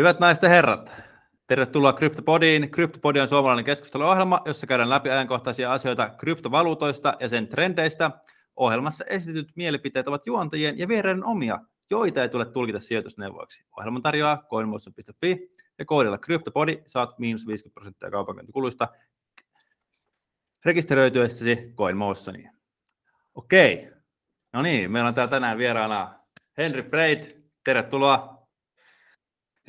Hyvät naiset ja herrat, tervetuloa CryptoPodiin. CryptoPodi on suomalainen keskusteluohjelma, jossa käydään läpi ajankohtaisia asioita kryptovaluutoista ja sen trendeistä. Ohjelmassa esitetyt mielipiteet ovat juontajien ja vieraiden omia, joita ei tule tulkita sijoitusneuvoiksi. Ohjelman tarjoaa coinmotion.fi ja koodilla CryptoPodi saat miinus 50 prosenttia kaupankäyntikuluista rekisteröityessäsi CoinMotioniin. Okei, no niin, meillä on täällä tänään vieraana Henry Freid, tervetuloa.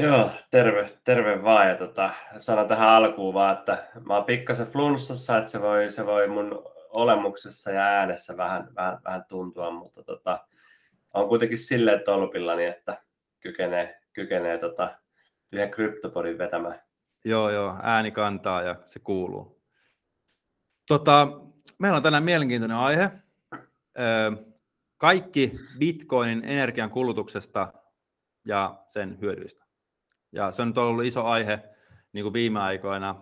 Joo, terve, terve vaan. Ja tota, sanon tähän alkuun vaan, että mä oon pikkasen flunssassa, että se voi, se voi mun olemuksessa ja äänessä vähän, vähän, vähän tuntua, mutta tota, on kuitenkin silleen tolpillani, että kykenee, kykenee tota, yhden kryptopodin vetämään. Joo, joo, ääni kantaa ja se kuuluu. Tota, meillä on tänään mielenkiintoinen aihe. Kaikki Bitcoinin energian kulutuksesta ja sen hyödyistä. Ja se on nyt ollut iso aihe niin kuin viime aikoina.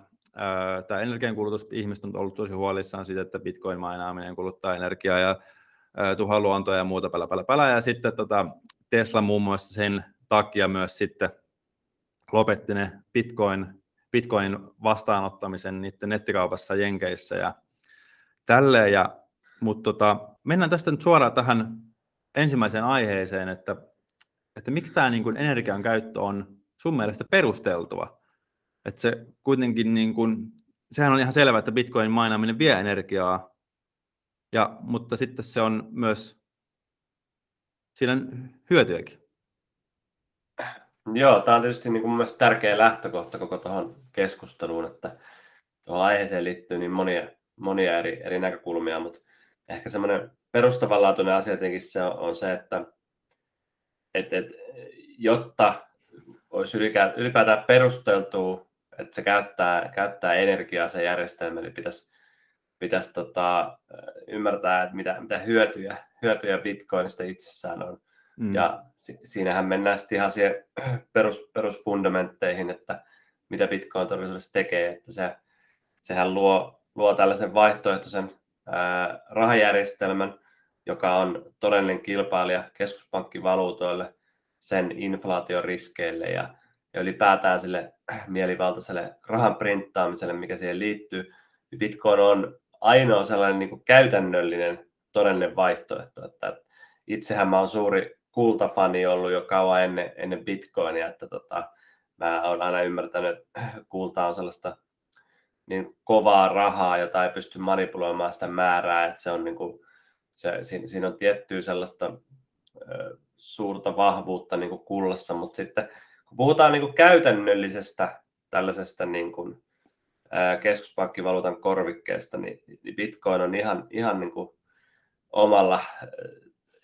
Tämä energiankulutus, ihmiset on ollut tosi huolissaan siitä, että bitcoin-mainaaminen kuluttaa energiaa ja tuhoaa luontoa ja muuta pälä, pälä, pälä. Ja sitten tota, Tesla muun muassa sen takia myös sitten lopetti ne bitcoin, bitcoinin vastaanottamisen niiden nettikaupassa Jenkeissä ja tälleen. Ja, mutta tota, mennään tästä nyt suoraan tähän ensimmäiseen aiheeseen, että, että miksi tämä niin kuin energian käyttö on sun mielestä perusteltua? Että se kuitenkin, niin kuin, sehän on ihan selvää, että bitcoin mainaaminen vie energiaa, ja, mutta sitten se on myös, siinä hyötyäkin. Joo, tämä on tietysti niin kuin myös tärkeä lähtökohta koko tuohon keskusteluun, että tuohon aiheeseen liittyy niin monia, monia eri, eri näkökulmia, mutta ehkä semmoinen perustavanlaatuinen asia tietenkin se on, on se, että et, et, jotta olisi ylipäätään perusteltua, että se käyttää, käyttää energiaa se järjestelmä, niin pitäisi, pitäisi tota, ymmärtää, että mitä, mitä hyötyjä, hyötyjä Bitcoinista itsessään on. Mm. Ja si, siinähän mennään sitten ihan siihen perus, perusfundamentteihin, että mitä Bitcoin todellisuudessa tekee, että se, sehän luo, luo tällaisen vaihtoehtoisen ää, rahajärjestelmän, joka on todellinen kilpailija keskuspankkivaluutoille – sen inflaation riskeille ja, ja ylipäätään sille mielivaltaiselle rahan printtaamiselle, mikä siihen liittyy. Bitcoin on ainoa sellainen niin kuin käytännöllinen todellinen vaihtoehto. Että itsehän mä oon suuri kultafani ollut jo kauan ennen, ennen Bitcoinia, että tota, mä oon aina ymmärtänyt, että kulta on sellaista niin kovaa rahaa, jota ei pysty manipuloimaan sitä määrää, että se on niin kuin, se, siinä, siinä on tiettyä sellaista suurta vahvuutta niin kuin kullassa, mutta sitten kun puhutaan niin kuin käytännöllisestä tällaisesta niin kuin, ää, keskuspankkivaluutan korvikkeesta, niin, niin Bitcoin on ihan, ihan niin kuin omalla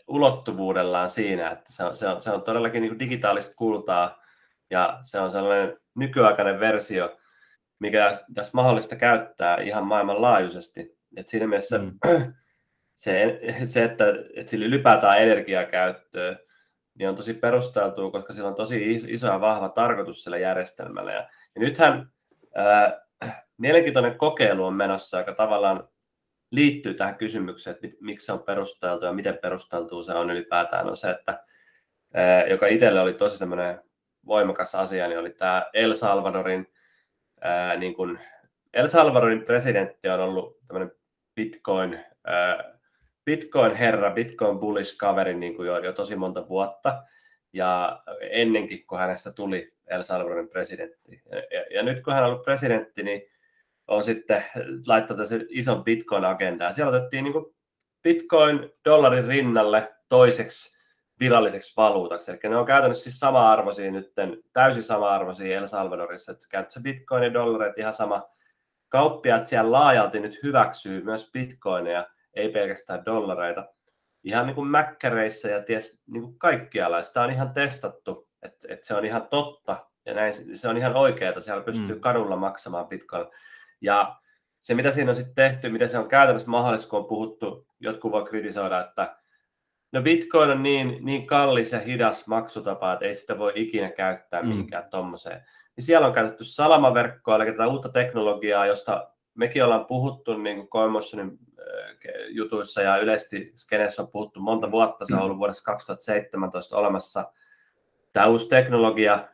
ulottuvuudellaan siinä, että se on, se on, se on todellakin niin kuin digitaalista kultaa ja se on sellainen nykyaikainen versio, mikä tässä mahdollista käyttää ihan maailmanlaajuisesti. Et siinä mielessä mm. se, se että, että sillä ylipäätään energiaa käyttöön, niin on tosi perusteltua, koska sillä on tosi iso ja vahva tarkoitus sillä järjestelmällä. Ja, ja nythän ää, mielenkiintoinen kokeilu on menossa, joka tavallaan liittyy tähän kysymykseen, että miksi se on perusteltu ja miten perusteltua se on ylipäätään, on se, että ää, joka itselle oli tosi semmoinen voimakas asia, niin oli tämä El Salvadorin, ää, niin kuin, El Salvadorin presidentti on ollut tämmöinen Bitcoin ää, Bitcoin-herra, Bitcoin-bullish-kaveri niin kuin jo, jo tosi monta vuotta, ja ennenkin, kun hänestä tuli El Salvadorin presidentti. Ja, ja, nyt kun hän on ollut presidentti, niin on sitten laittanut sen ison Bitcoin-agendaa. Siellä otettiin niin kuin Bitcoin dollarin rinnalle toiseksi viralliseksi valuutaksi. Eli ne on käytännössä siis sama-arvoisia nyt, täysin sama-arvoisia El Salvadorissa, että käytännössä Bitcoin ja dollarit ihan sama. Kauppiaat siellä laajalti nyt hyväksyy myös Bitcoineja ei pelkästään dollareita, ihan niin kuin mäkkäreissä ja ties niin kuin kaikkialla. Sitä on ihan testattu, että, että se on ihan totta ja näin, se on ihan oikeaa, siellä pystyy mm. kadulla maksamaan bitcoin. Ja se, mitä siinä on sitten tehty, mitä se on käytännössä mahdollista, kun on puhuttu, jotkut voi kritisoida, että no bitcoin on niin, niin kallis ja hidas maksutapa, että ei sitä voi ikinä käyttää mm. mihinkään tuommoiseen. Niin siellä on käytetty salamaverkkoa, eli tätä uutta teknologiaa, josta mekin ollaan puhuttu niin kuin Coinmotionin jutuissa ja yleisesti skenessä on puhuttu monta vuotta, se on ollut vuodessa 2017 olemassa. Tämä uusi teknologia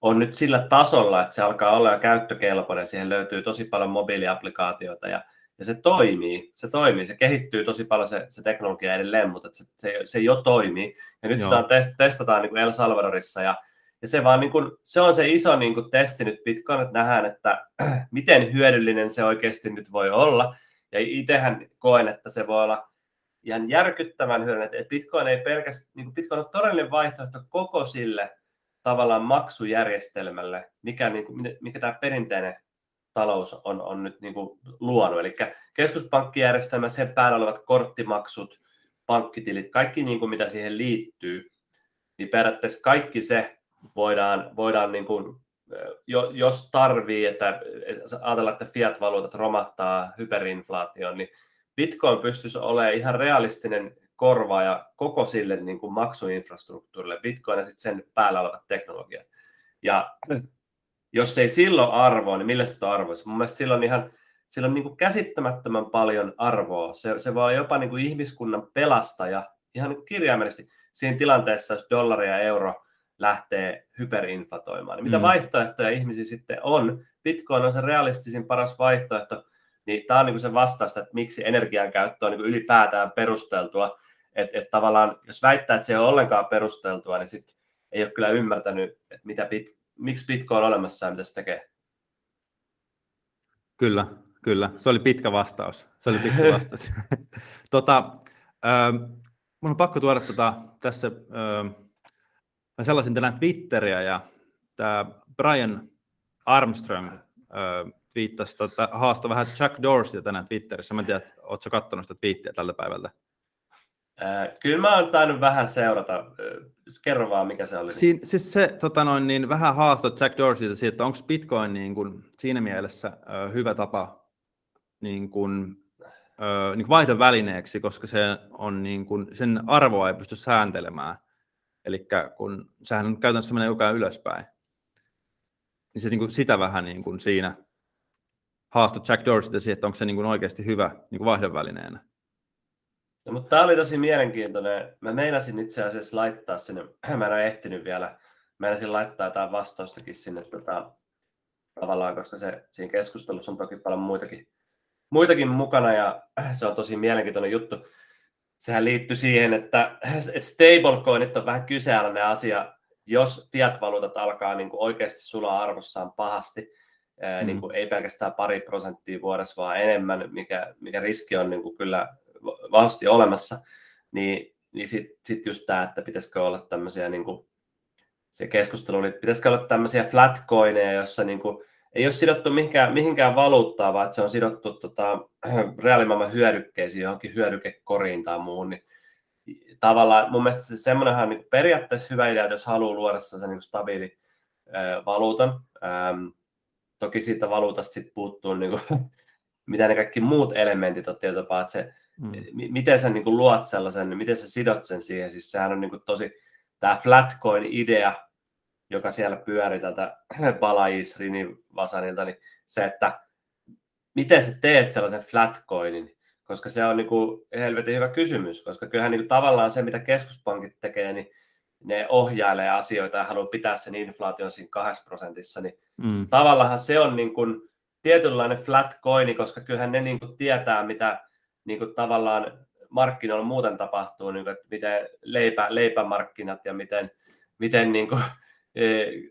on nyt sillä tasolla, että se alkaa olla jo käyttökelpoinen, siihen löytyy tosi paljon mobiiliaplikaatioita ja, ja se toimii, se toimii, se kehittyy tosi paljon se, se teknologia edelleen, mutta se, se, se jo toimii. Ja nyt Joo. sitä test, testataan niin kuin El Salvadorissa ja, ja se, vaan niin kuin, se on se iso niin kuin testi nyt Bitcoin, että nähdään, että miten hyödyllinen se oikeasti nyt voi olla. Ja itsehän koen, että se voi olla ihan järkyttävän hyödyllinen, että Bitcoin ei pelkästään, niin Bitcoin on todellinen vaihtoehto koko sille tavallaan maksujärjestelmälle, mikä, niin kuin, mikä tämä perinteinen talous on, on nyt niin kuin luonut. Eli keskuspankkijärjestelmä, sen päällä olevat korttimaksut, pankkitilit, kaikki niin kuin mitä siihen liittyy, niin periaatteessa kaikki se voidaan, voidaan niin kuin, jos tarvii, että ajatellaan, että fiat-valuutat romahtaa hyperinflaatioon, niin Bitcoin pystyisi olemaan ihan realistinen korvaaja koko sille niin kuin maksuinfrastruktuurille, Bitcoin ja sitten sen päällä olevat teknologiat. Ja jos ei silloin arvoa, niin millä se on arvoisa? Mun mielestä silloin ihan sillä on niin kuin käsittämättömän paljon arvoa. Se, se voi jopa niin kuin ihmiskunnan pelastaja ihan niin kuin kirjaimellisesti siinä tilanteessa, jos dollari ja euro lähtee hyperinflatoimaan. Niin mitä mm. vaihtoehtoja ihmisiä sitten on? Bitcoin on se realistisin paras vaihtoehto, niin tämä on niin se vastausta, että miksi energian käyttö on niin ylipäätään perusteltua. Että et tavallaan, jos väittää, että se ei ole ollenkaan perusteltua, niin sitten ei ole kyllä ymmärtänyt, että mitä bit, miksi Bitcoin on olemassa ja mitä se tekee. Kyllä, kyllä. Se oli pitkä vastaus. Se oli pitkä vastaus. tota, äh, mun on pakko tuoda tota, tässä, äh, mä sellaisin tänään Twitteriä ja tämä Brian Armstrong äh, twiittasi, tota, haastoi vähän Jack Dorsey tänään Twitterissä. Mä en tiedä, ootko katsonut sitä twiittiä tältä päivältä? Kyllä mä oon tainnut vähän seurata. Kerro vaan, mikä se oli. Siin, siis se tota noin, niin vähän haastoi Jack Dorseyta siitä, että onko Bitcoin niin kuin, siinä mielessä äh, hyvä tapa niin kuin, äh, niin vaihdon välineeksi, koska se on, niin kuin, sen arvoa ei pysty sääntelemään. Eli kun sehän käytännössä menee ajan ylöspäin, niin se niin kuin, sitä vähän niin kuin siinä haastoi Jack Dorseyta siihen, että onko se niin kuin oikeasti hyvä niin kuin vaihdon välineenä. No, mutta tämä oli tosi mielenkiintoinen. Mä meinasin itse asiassa laittaa sinne, mä en ole ehtinyt vielä, meinasin laittaa jotain vastaustakin sinne tota, tavallaan, koska se, siinä keskustelussa on toki paljon muitakin, muitakin mukana ja se on tosi mielenkiintoinen juttu. Sehän liittyy siihen, että, että stablecoinit on vähän kyseenalainen asia, jos fiat-valuutat alkaa niin kuin oikeasti sulaa arvossaan pahasti, mm. niin kuin ei pelkästään pari prosenttia vuodessa, vaan enemmän, mikä, mikä riski on niin kuin kyllä vahvasti olemassa, niin, niin sitten sit just tämä, että pitäisikö olla tämmöisiä, niin kuin, se keskustelu että pitäisikö olla tämmöisiä flatcoineja, jossa niin kuin, ei ole sidottu mihinkään, mihinkään valuuttaa, vaan että se on sidottu tota, reaalimaailman hyödykkeisiin, johonkin hyödykekoriin tai muuhun, niin tavallaan mun mielestä se semmoinenhan on niin periaatteessa hyvä idea, jos haluaa luoda sen niin stabiili äh, valuutan. Ähm, toki siitä valuutasta sit puuttuu, niin kuin, mitä ne kaikki muut elementit on tietyllä tapaa, että se Mm. Miten sä niin kuin luot sellaisen, miten sä sidot sen siihen, siis sehän on niin kuin tosi, tämä Flatcoin-idea, joka siellä pyörii tältä Balais Vasanilta, niin se, että miten sä teet sellaisen Flatcoinin, koska se on niin kuin helvetin hyvä kysymys, koska kyllähän niin kuin tavallaan se, mitä keskuspankit tekee, niin ne ohjailee asioita ja haluaa pitää sen inflaation siinä kahdessa prosentissa, niin mm. tavallaan se on niin kuin tietynlainen flat coin, koska kyllähän ne niin kuin tietää, mitä niin kuin tavallaan markkinoilla muuten tapahtuu, niin kuin, että miten leipä, leipämarkkinat ja miten, miten niin kuin,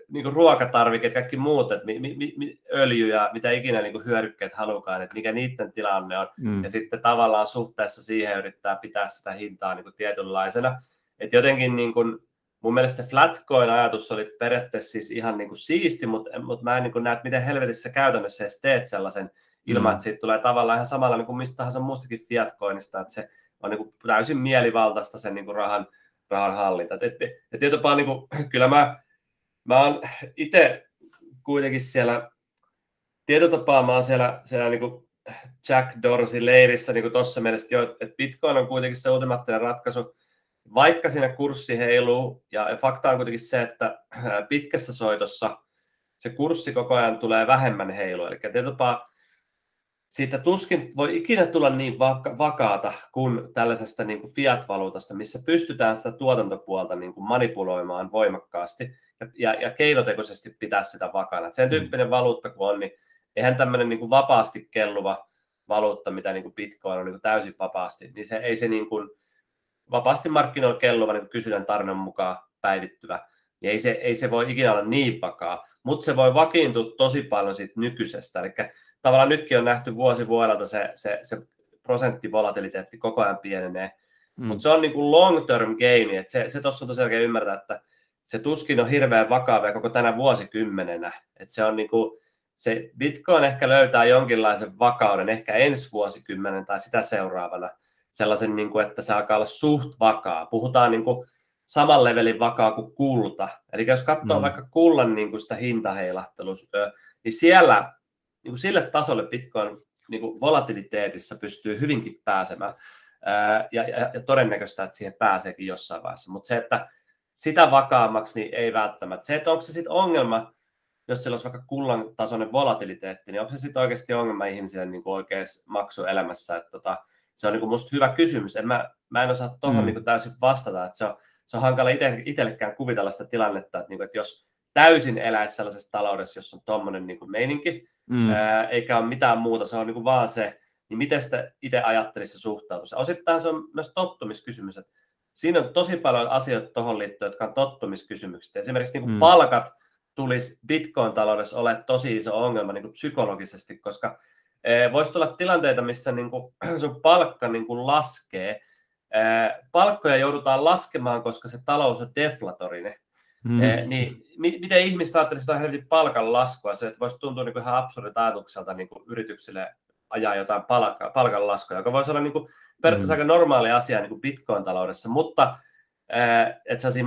niin kuin ruokatarvikkeet, kaikki muut, että mi, mi, mi, öljy ja mitä ikinä niin kuin hyödykkeet halukaan, että mikä niiden tilanne on. Mm. Ja sitten tavallaan suhteessa siihen yrittää pitää sitä hintaa niin kuin tietynlaisena. Että jotenkin niin kuin, mun mielestä Flatcoin-ajatus oli periaatteessa siis ihan niin kuin siisti, mutta, mutta mä en niin kuin näe, että miten helvetissä käytännössä edes teet sellaisen ilman, mm. että siitä tulee tavallaan ihan samalla niin kuin mistä tahansa muustakin fiatcoinista, että se on niin kuin täysin mielivaltaista sen niin kuin rahan, rahan hallinta. Et, et, et tietopaa, niin kuin, kyllä mä, mä oon itse kuitenkin siellä, tietotapaa mä oon siellä, siellä niin kuin Jack Dorsey leirissä niin tuossa mielessä, että Bitcoin on kuitenkin se ultimaattinen ratkaisu, vaikka siinä kurssi heiluu, ja fakta on kuitenkin se, että pitkässä soitossa se kurssi koko ajan tulee vähemmän heilu. Eli tietopaa siitä tuskin voi ikinä tulla niin vaka- vakaata kuin tällaisesta niin kuin fiat-valuutasta, missä pystytään sitä tuotantopuolta niin kuin manipuloimaan voimakkaasti. Ja, ja keinotekoisesti pitää sitä vakana. Et sen mm. tyyppinen valuutta kun on, niin eihän tämmöinen niin kuin vapaasti kelluva valuutta, mitä niin kuin Bitcoin on niin kuin täysin vapaasti, niin se ei se niin kuin vapaasti markkinoilla kelluva niin kysynnän tarinan mukaan päivittyvä, niin ei se, ei se voi ikinä olla niin vakaa, mutta se voi vakiintua tosi paljon siitä nykyisestä. Eli tavallaan nytkin on nähty vuosi vuodelta se, se, se prosenttivolatiliteetti koko ajan pienenee, mm. mutta se on niin kuin long term game, että se, se tuossa on tosiaan ymmärtää, että se tuskin on hirveän vakava koko tänä vuosikymmenenä, että se on niin kuin, se Bitcoin ehkä löytää jonkinlaisen vakauden ehkä ensi vuosikymmenen tai sitä seuraavana, sellaisen, niin kuin, että se alkaa olla suht vakaa. Puhutaan niin kuin saman levelin vakaa kuin kulta. Eli jos katsoo mm. vaikka kullan niin kuin sitä hintaheilahtelua, niin siellä niin kuin sille tasolle Bitcoin niin kuin volatiliteetissa pystyy hyvinkin pääsemään. Ja, ja, ja todennäköistä, että siihen pääseekin jossain vaiheessa. Mutta se, että sitä vakaammaksi, niin ei välttämättä. Se, että onko se sitten ongelma, jos sillä olisi vaikka kullan tasoinen volatiliteetti, niin onko se sitten oikeasti ongelma ihmisille niin kuin oikeassa maksuelämässä? Että tota, se on niin musta hyvä kysymys. En mä, mä en osaa tuohon mm. niin täysin vastata. Että se, on, se on hankala ite, itsellekään kuvitella sitä tilannetta, että, niin kuin, että jos täysin eläisi sellaisessa taloudessa, jossa on tuommoinen niin meininki, mm. ää, eikä ole mitään muuta, se on niin kuin vaan se, niin miten sitä itse ajattelisi suhtautuisi. Osittain se on myös tottumiskysymys, että siinä on tosi paljon asioita tuohon liittyen, jotka on tottumiskysymykset. Esimerkiksi niin kuin mm. palkat tulisi Bitcoin-taloudessa ole tosi iso ongelma niin kuin psykologisesti, koska Eh, voisi tulla tilanteita, missä niin kuin sun palkka niin kuin laskee. Eh, palkkoja joudutaan laskemaan, koska se talous on deflatorinen. Mm. Eh, niin miten ihmiset ajattelee sitä helvetin palkan laskua? Se että voisi tuntua niin kuin ihan absurdilta ajatukselta niin kuin yrityksille ajaa jotain palkka, palkan laskua, joka voisi olla niin kuin periaatteessa mm. aika normaali asia niin kuin Bitcoin-taloudessa, mutta että sellaisia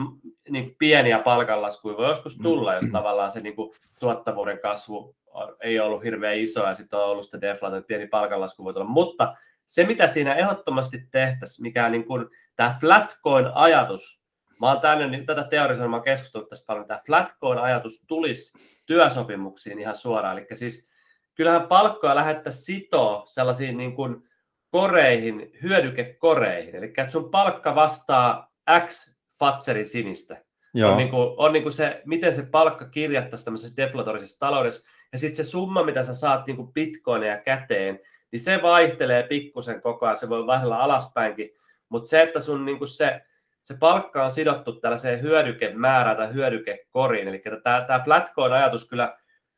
niin pieniä palkanlaskuja voi joskus tulla, jos mm. tavallaan se niin kuin, tuottavuuden kasvu ei ollut hirveän iso ja sitten on ollut sitä deflaatio, että pieni palkanlasku voi tulla. Mutta se, mitä siinä ehdottomasti tehtäisiin, mikä niin kuin, tämä flatcoin-ajatus, mä oon tänne, niin tätä oon keskustellut tästä paljon, tämä flatcoin-ajatus tulisi työsopimuksiin ihan suoraan. Eli siis kyllähän palkkoja lähettäisiin sitoa sellaisiin niin kuin koreihin, hyödykekoreihin. Eli että sun palkka vastaa X Fatserin sinistä. Joo. On, niin kuin, on niin kuin se, miten se palkka kirjattaisiin tämmöisessä deflatorisessa taloudessa, ja sitten se summa, mitä sä saat niin kuin bitcoineja käteen, niin se vaihtelee pikkusen koko ajan, se voi vaihdella alaspäinkin, mutta se, että sun niin kuin se, se palkka on sidottu tällaiseen hyödykemäärään tai hyödykekoriin, eli tämä, tämä Flatcoin-ajatus kyllä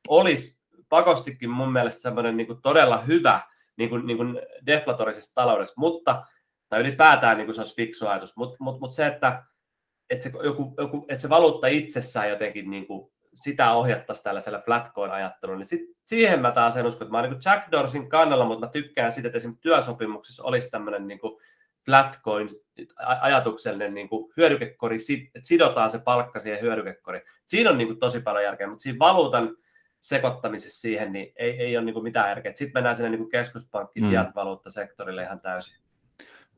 olisi pakostikin mun mielestä semmoinen niin kuin todella hyvä niin kuin, niin kuin deflatorisessa taloudessa, mutta, tai ylipäätään niin kuin se olisi fiksu ajatus, mutta mut, mut se, että, että se, joku, joku, että se valuutta itsessään jotenkin niin kuin sitä ohjattaisiin tällaisella flatcoin-ajattelulla, niin sit, siihen mä taas en usko, että mä oon niin Jack Dorsin kannalla, mutta mä tykkään siitä, että esimerkiksi työsopimuksessa olisi tämmöinen niin flatcoin ajatuksellinen niin kuin hyödykekori, että sidotaan se palkka siihen hyödykekoriin. Siinä on niin kuin tosi paljon järkeä, mutta siinä valuutan sekoittamisessa siihen niin ei, ei ole niin mitään järkeä. Sitten mennään sinne niin keskuspankki mm. fiat-valuuttasektorille ihan täysin.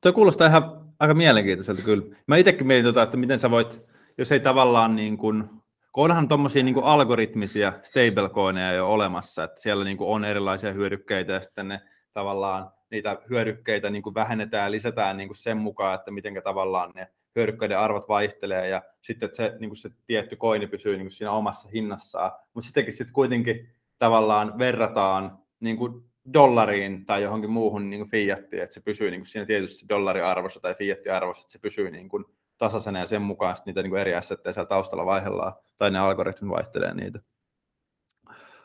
Tuo kuulostaa ihan aika mielenkiintoiselta kyllä. Mä itsekin mietin, tota, että miten sä voit, jos ei tavallaan niin kuin kun onhan tuommoisia niin algoritmisia stablecoineja jo olemassa, että siellä niin kuin on erilaisia hyödykkeitä ja sitten ne tavallaan niitä hyödykkeitä niin kuin vähennetään ja lisätään niin kuin sen mukaan, että miten tavallaan ne hyödykkeiden arvot vaihtelee ja sitten että se, niin kuin se tietty koini pysyy niin kuin siinä omassa hinnassaan, mutta sittenkin sitten kuitenkin tavallaan verrataan niin kuin dollariin tai johonkin muuhun niin kuin fiattiin, että se pysyy niin kuin siinä tietysti dollariarvossa tai fiattiarvossa, että se pysyy niin kuin tasaisena ja sen mukaan niitä niin kuin eri assetteja siellä taustalla vaihdellaan tai ne algoritmit vaihtelee niitä.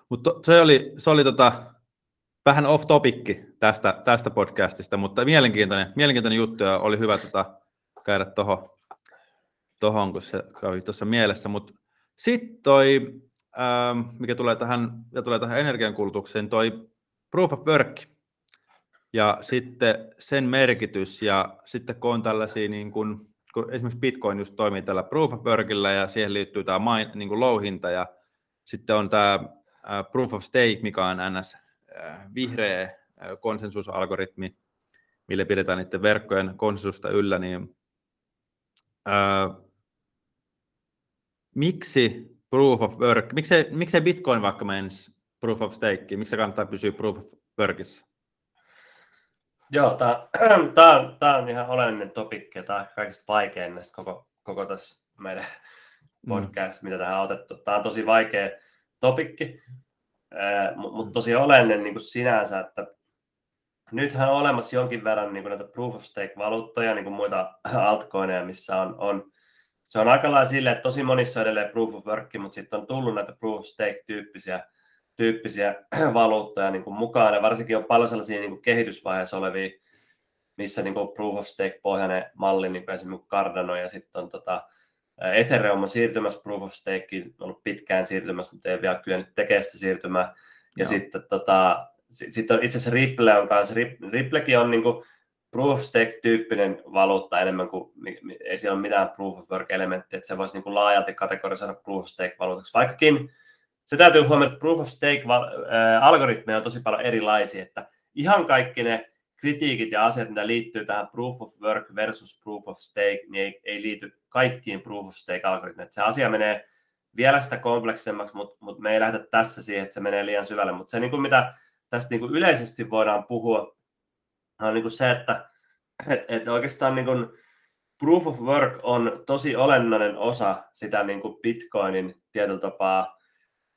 Mutta se oli, se oli tota, vähän off topikki tästä, tästä podcastista, mutta mielenkiintoinen, mielenkiintoinen juttu ja oli hyvä tota, käydä tuohon, tohon, kun se kävi tuossa mielessä. Mutta sitten toi, ähm, mikä tulee tähän, ja tulee tähän energiankulutukseen, toi proof of work ja sitten sen merkitys ja sitten kun on tällaisia niin kuin, kun esimerkiksi Bitcoin just toimii tällä proof of workilla ja siihen liittyy tämä mine, niin kuin low-hinta ja sitten on tämä proof of stake, mikä on ns. vihreä konsensusalgoritmi, millä pidetään niiden verkkojen konsensusta yllä, niin ää, miksi proof of work, miksei, miksei Bitcoin vaikka menisi proof of stake, miksi se kannattaa pysyä proof of workissa? Joo, tämä on, on ihan oleellinen topikki ja tämä on kaikista vaikein näistä koko, koko tässä meidän podcast, mm. mitä tähän on otettu. Tämä on tosi vaikea topikki, mutta mut tosi oleellinen niin kuin sinänsä, että nythän on olemassa jonkin verran niin näitä proof of stake-valuuttoja, niin kuin muita altcoineja, missä on, on se on aika lailla silleen, että tosi monissa on edelleen proof of work, mutta sitten on tullut näitä proof of stake-tyyppisiä tyyppisiä valuuttoja niin kuin mukaan, ja varsinkin on paljon sellaisia niin kuin kehitysvaiheessa olevia, missä niin kuin proof of stake-pohjainen malli, niin kuin esimerkiksi Cardano, ja sitten on tota, Ethereum on siirtymässä proof of stake, on ollut pitkään siirtymässä, mutta ei vielä kyennyt tekemään sitä siirtymää, ja Joo. sitten tota, sit on itse asiassa Ripple on kanssa, Ripplekin on niin kuin proof of stake-tyyppinen valuutta enemmän kuin, ei siellä ole mitään proof of work-elementtiä, että se voisi niin kuin laajalti kategorisoida proof of stake-valuutaksi, vaikkakin se täytyy huomioida, että proof of stake-algoritmeja on tosi paljon erilaisia, että ihan kaikki ne kritiikit ja asiat, mitä liittyy tähän proof of work versus proof of stake, niin ei, ei liity kaikkiin proof of stake-algoritmeihin. Se asia menee vielä sitä kompleksemmaksi, mutta, mutta me ei lähdetä tässä siihen, että se menee liian syvälle. Mutta se, niin kuin mitä tästä niin kuin yleisesti voidaan puhua, on niin kuin se, että, että, oikeastaan niin kuin proof of work on tosi olennainen osa sitä niin kuin Bitcoinin tietyllä tapaa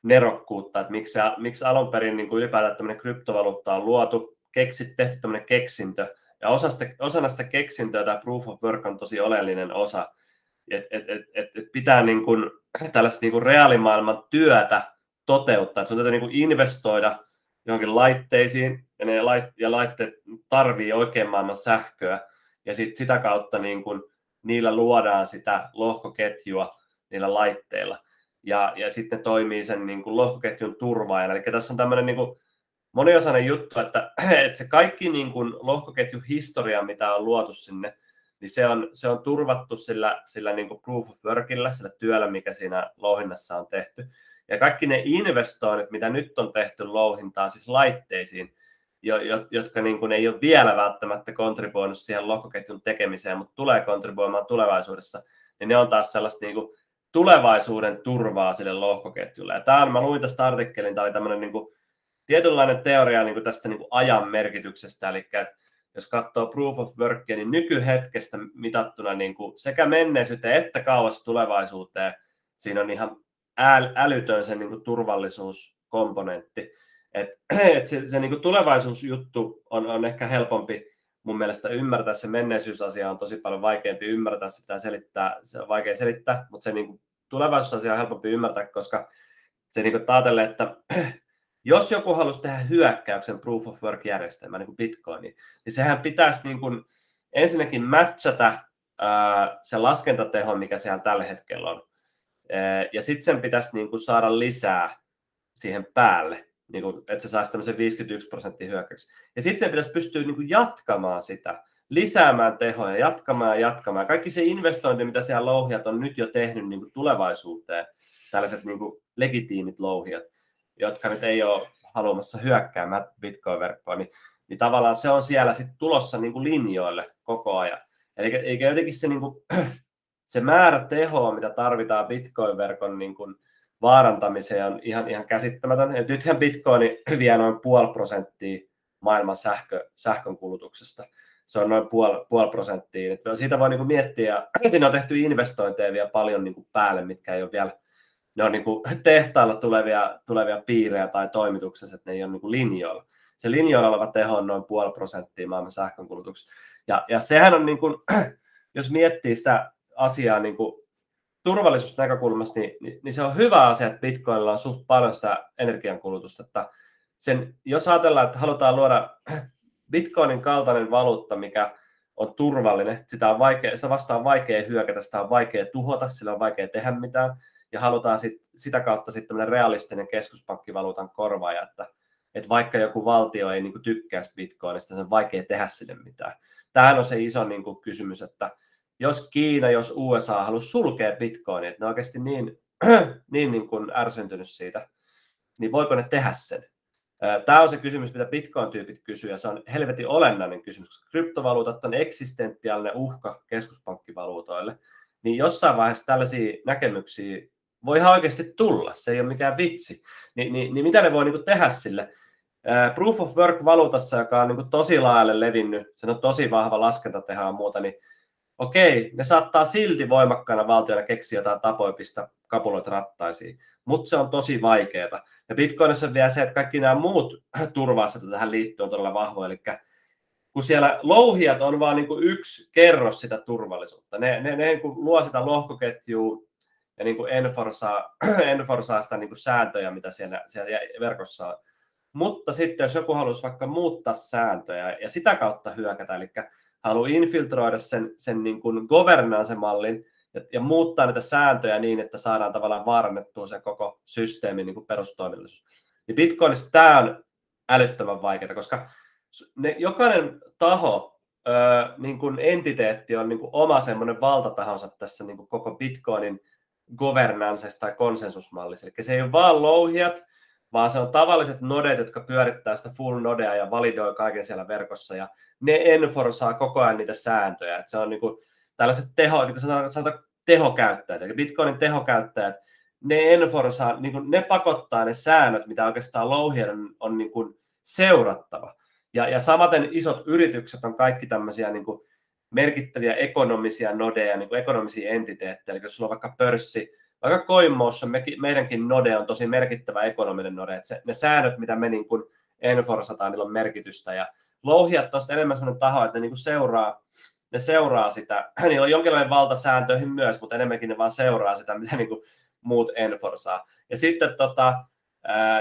nerokkuutta, että miksi, miksi alun perin niin kuin ylipäätään tämmöinen kryptovaluutta on luotu, keksit, tehty tämmöinen keksintö, ja osa sitä, osana sitä keksintöä tämä proof of work on tosi oleellinen osa, että et, et, et, pitää niin kuin, tällaista niin kuin reaalimaailman työtä toteuttaa, että sun täytyy niin kuin investoida johonkin laitteisiin, ja, ne lait, ja laitteet tarvii oikein maailman sähköä, ja sit sitä kautta niin kuin, niillä luodaan sitä lohkoketjua niillä laitteilla ja, ja sitten toimii sen niin kuin lohkoketjun turvaajana. Eli tässä on tämmöinen niin moniosainen juttu, että, että se kaikki niin kuin lohkoketjun historia, mitä on luotu sinne, niin se on, se on turvattu sillä, sillä niin kuin proof of workilla, sillä työllä, mikä siinä louhinnassa on tehty. Ja kaikki ne investoinnit, mitä nyt on tehty louhintaan, siis laitteisiin, jo, jo, jotka niin kuin ei ole vielä välttämättä kontribuoinut siihen lohkoketjun tekemiseen, mutta tulee kontribuoimaan tulevaisuudessa, niin ne on taas sellaista niin kuin tulevaisuuden turvaa sille lohkoketjulle. Ja tämä on, mä luin tästä artikkelin, tämä oli tämmöinen niin kuin, tietynlainen teoria niin kuin tästä niin kuin ajan merkityksestä, eli että jos katsoo proof of workia, niin nykyhetkestä mitattuna niin kuin sekä menneisyyteen että kauas tulevaisuuteen, siinä on ihan älytön se niin kuin turvallisuuskomponentti. Et, et se, se niin kuin tulevaisuusjuttu on, on ehkä helpompi mun mielestä ymmärtää se menneisyysasia on tosi paljon vaikeampi ymmärtää sitä ja selittää, se on vaikea selittää, mutta se niin kuin, tulevaisuusasia on helpompi ymmärtää, koska se niin ajattelee, että jos joku haluaisi tehdä hyökkäyksen proof of work järjestelmään, niin kuin Bitcoiniin, niin sehän pitäisi niin kuin ensinnäkin matchata se laskentateho, mikä siellä tällä hetkellä on. Ja sitten sen pitäisi niin kuin saada lisää siihen päälle niin kuin, että se saisi tämmöisen 51 prosenttia hyökkäyksi. Ja sitten se pitäisi pystyä niin kuin jatkamaan sitä, lisäämään tehoja, jatkamaan ja jatkamaan. Kaikki se investointi, mitä siellä louhijat on nyt jo tehnyt niin kuin tulevaisuuteen, tällaiset niin kuin legitiimit louhijat, jotka nyt ei ole haluamassa hyökkäämään Bitcoin-verkkoa, niin, niin tavallaan se on siellä sitten tulossa niin kuin linjoille koko ajan. Eli eikä jotenkin se, niin kuin, se määrä tehoa, mitä tarvitaan Bitcoin-verkon niin kuin, vaarantamiseen on ihan, ihan käsittämätön. Et nythän Bitcoin vie noin puoli prosenttia maailman sähkö, sähkön kulutuksesta. Se on noin puoli, puoli prosenttia. Et siitä voi niinku miettiä, siinä on tehty investointeja vielä paljon niinku päälle, mitkä ei ole vielä, ne on niinku tehtailla tulevia, tulevia piirejä tai toimituksessa, että ne ei ole niinku linjoilla. Se linjoilla oleva teho on noin puoli prosenttia maailman sähkönkulutuksesta. Ja, ja sehän on, niinku, jos miettii sitä asiaa niinku turvallisuusnäkökulmasta, niin, niin, niin se on hyvä asia, että Bitcoinilla on suht paljon sitä energiankulutusta. Että sen, jos ajatellaan, että halutaan luoda Bitcoinin kaltainen valuutta, mikä on turvallinen, sitä, on vaikea, sitä vastaan on vaikea hyökätä, sitä on vaikea tuhota, sillä on vaikea tehdä mitään, ja halutaan sit, sitä kautta sitten realistinen keskuspankkivaluutan korvaaja, että, että vaikka joku valtio ei niin tykkää Bitcoinista, niin se on vaikea tehdä sille mitään. Tämähän on se iso niin kuin, kysymys, että jos Kiina, jos USA halusi sulkea bitcoinit, että ne on oikeasti niin, niin, niin kuin ärsyntynyt siitä, niin voiko ne tehdä sen? Tämä on se kysymys, mitä Bitcoin-tyypit kysyy, ja se on helvetin olennainen kysymys, koska kryptovaluutat on eksistentiaalinen uhka keskuspankkivaluutoille. Niin jossain vaiheessa tällaisia näkemyksiä voi ihan oikeasti tulla, se ei ole mikään vitsi. Ni, niin, niin mitä ne voi niin tehdä sille? Proof of Work-valuutassa, joka on niin tosi laajalle levinnyt, se on tosi vahva laskentateho ja muuta, niin okei, ne saattaa silti voimakkaana valtiona keksiä jotain tapoja pistää kapuloita rattaisiin, mutta se on tosi vaikeaa. Ja Bitcoinissa on vielä se, että kaikki nämä muut turvaasiat tähän liittyy on todella vahvoja, eli kun siellä louhijat on vain niin yksi kerros sitä turvallisuutta. Ne, ne, ne niin luo sitä lohkoketjua ja niin kuin enforsaa, enforsaa sitä niin kuin sääntöjä, mitä siellä, siellä verkossa on. Mutta sitten jos joku haluaisi vaikka muuttaa sääntöjä ja sitä kautta hyökätä, eli haluaa infiltroida sen, sen niin kuin governance-mallin ja, ja muuttaa niitä sääntöjä niin, että saadaan tavallaan varmennettua se koko systeemin niin kuin. Niin Bitcoinissa tämä on älyttömän vaikeaa, koska ne, jokainen taho, ö, niin kuin entiteetti on niin kuin oma semmoinen valtatahonsa tässä niin kuin koko Bitcoinin governance tai konsensusmallissa. Eli se ei ole vaan louhijat, vaan se on tavalliset nodet, jotka pyörittää sitä full nodea ja validoi kaiken siellä verkossa, ja ne enforsaa koko ajan niitä sääntöjä. Et se on niin kuin tällaiset teho, niin kuin sanotaan, sanotaan tehokäyttäjät, eli Bitcoinin tehokäyttäjät, ne enforsaa, niin kuin ne pakottaa ne säännöt, mitä oikeastaan louhien on, on niin kuin seurattava. Ja, ja samaten isot yritykset on kaikki tämmöisiä niin kuin merkittäviä ekonomisia nodeja, niin kuin ekonomisia entiteettejä. Eli jos sulla on vaikka pörssi, vaikka CoinMotion, me, meidänkin node on tosi merkittävä ekonominen node, että se, ne säännöt, mitä me niin kuin enforsataan, niillä on merkitystä. Ja louhijat on enemmän sellainen taho, että ne niin kuin seuraa, ne seuraa sitä, niillä on jonkinlainen valta sääntöihin myös, mutta enemmänkin ne vaan seuraa sitä, mitä niin kuin muut enforsaa. Ja sitten tota,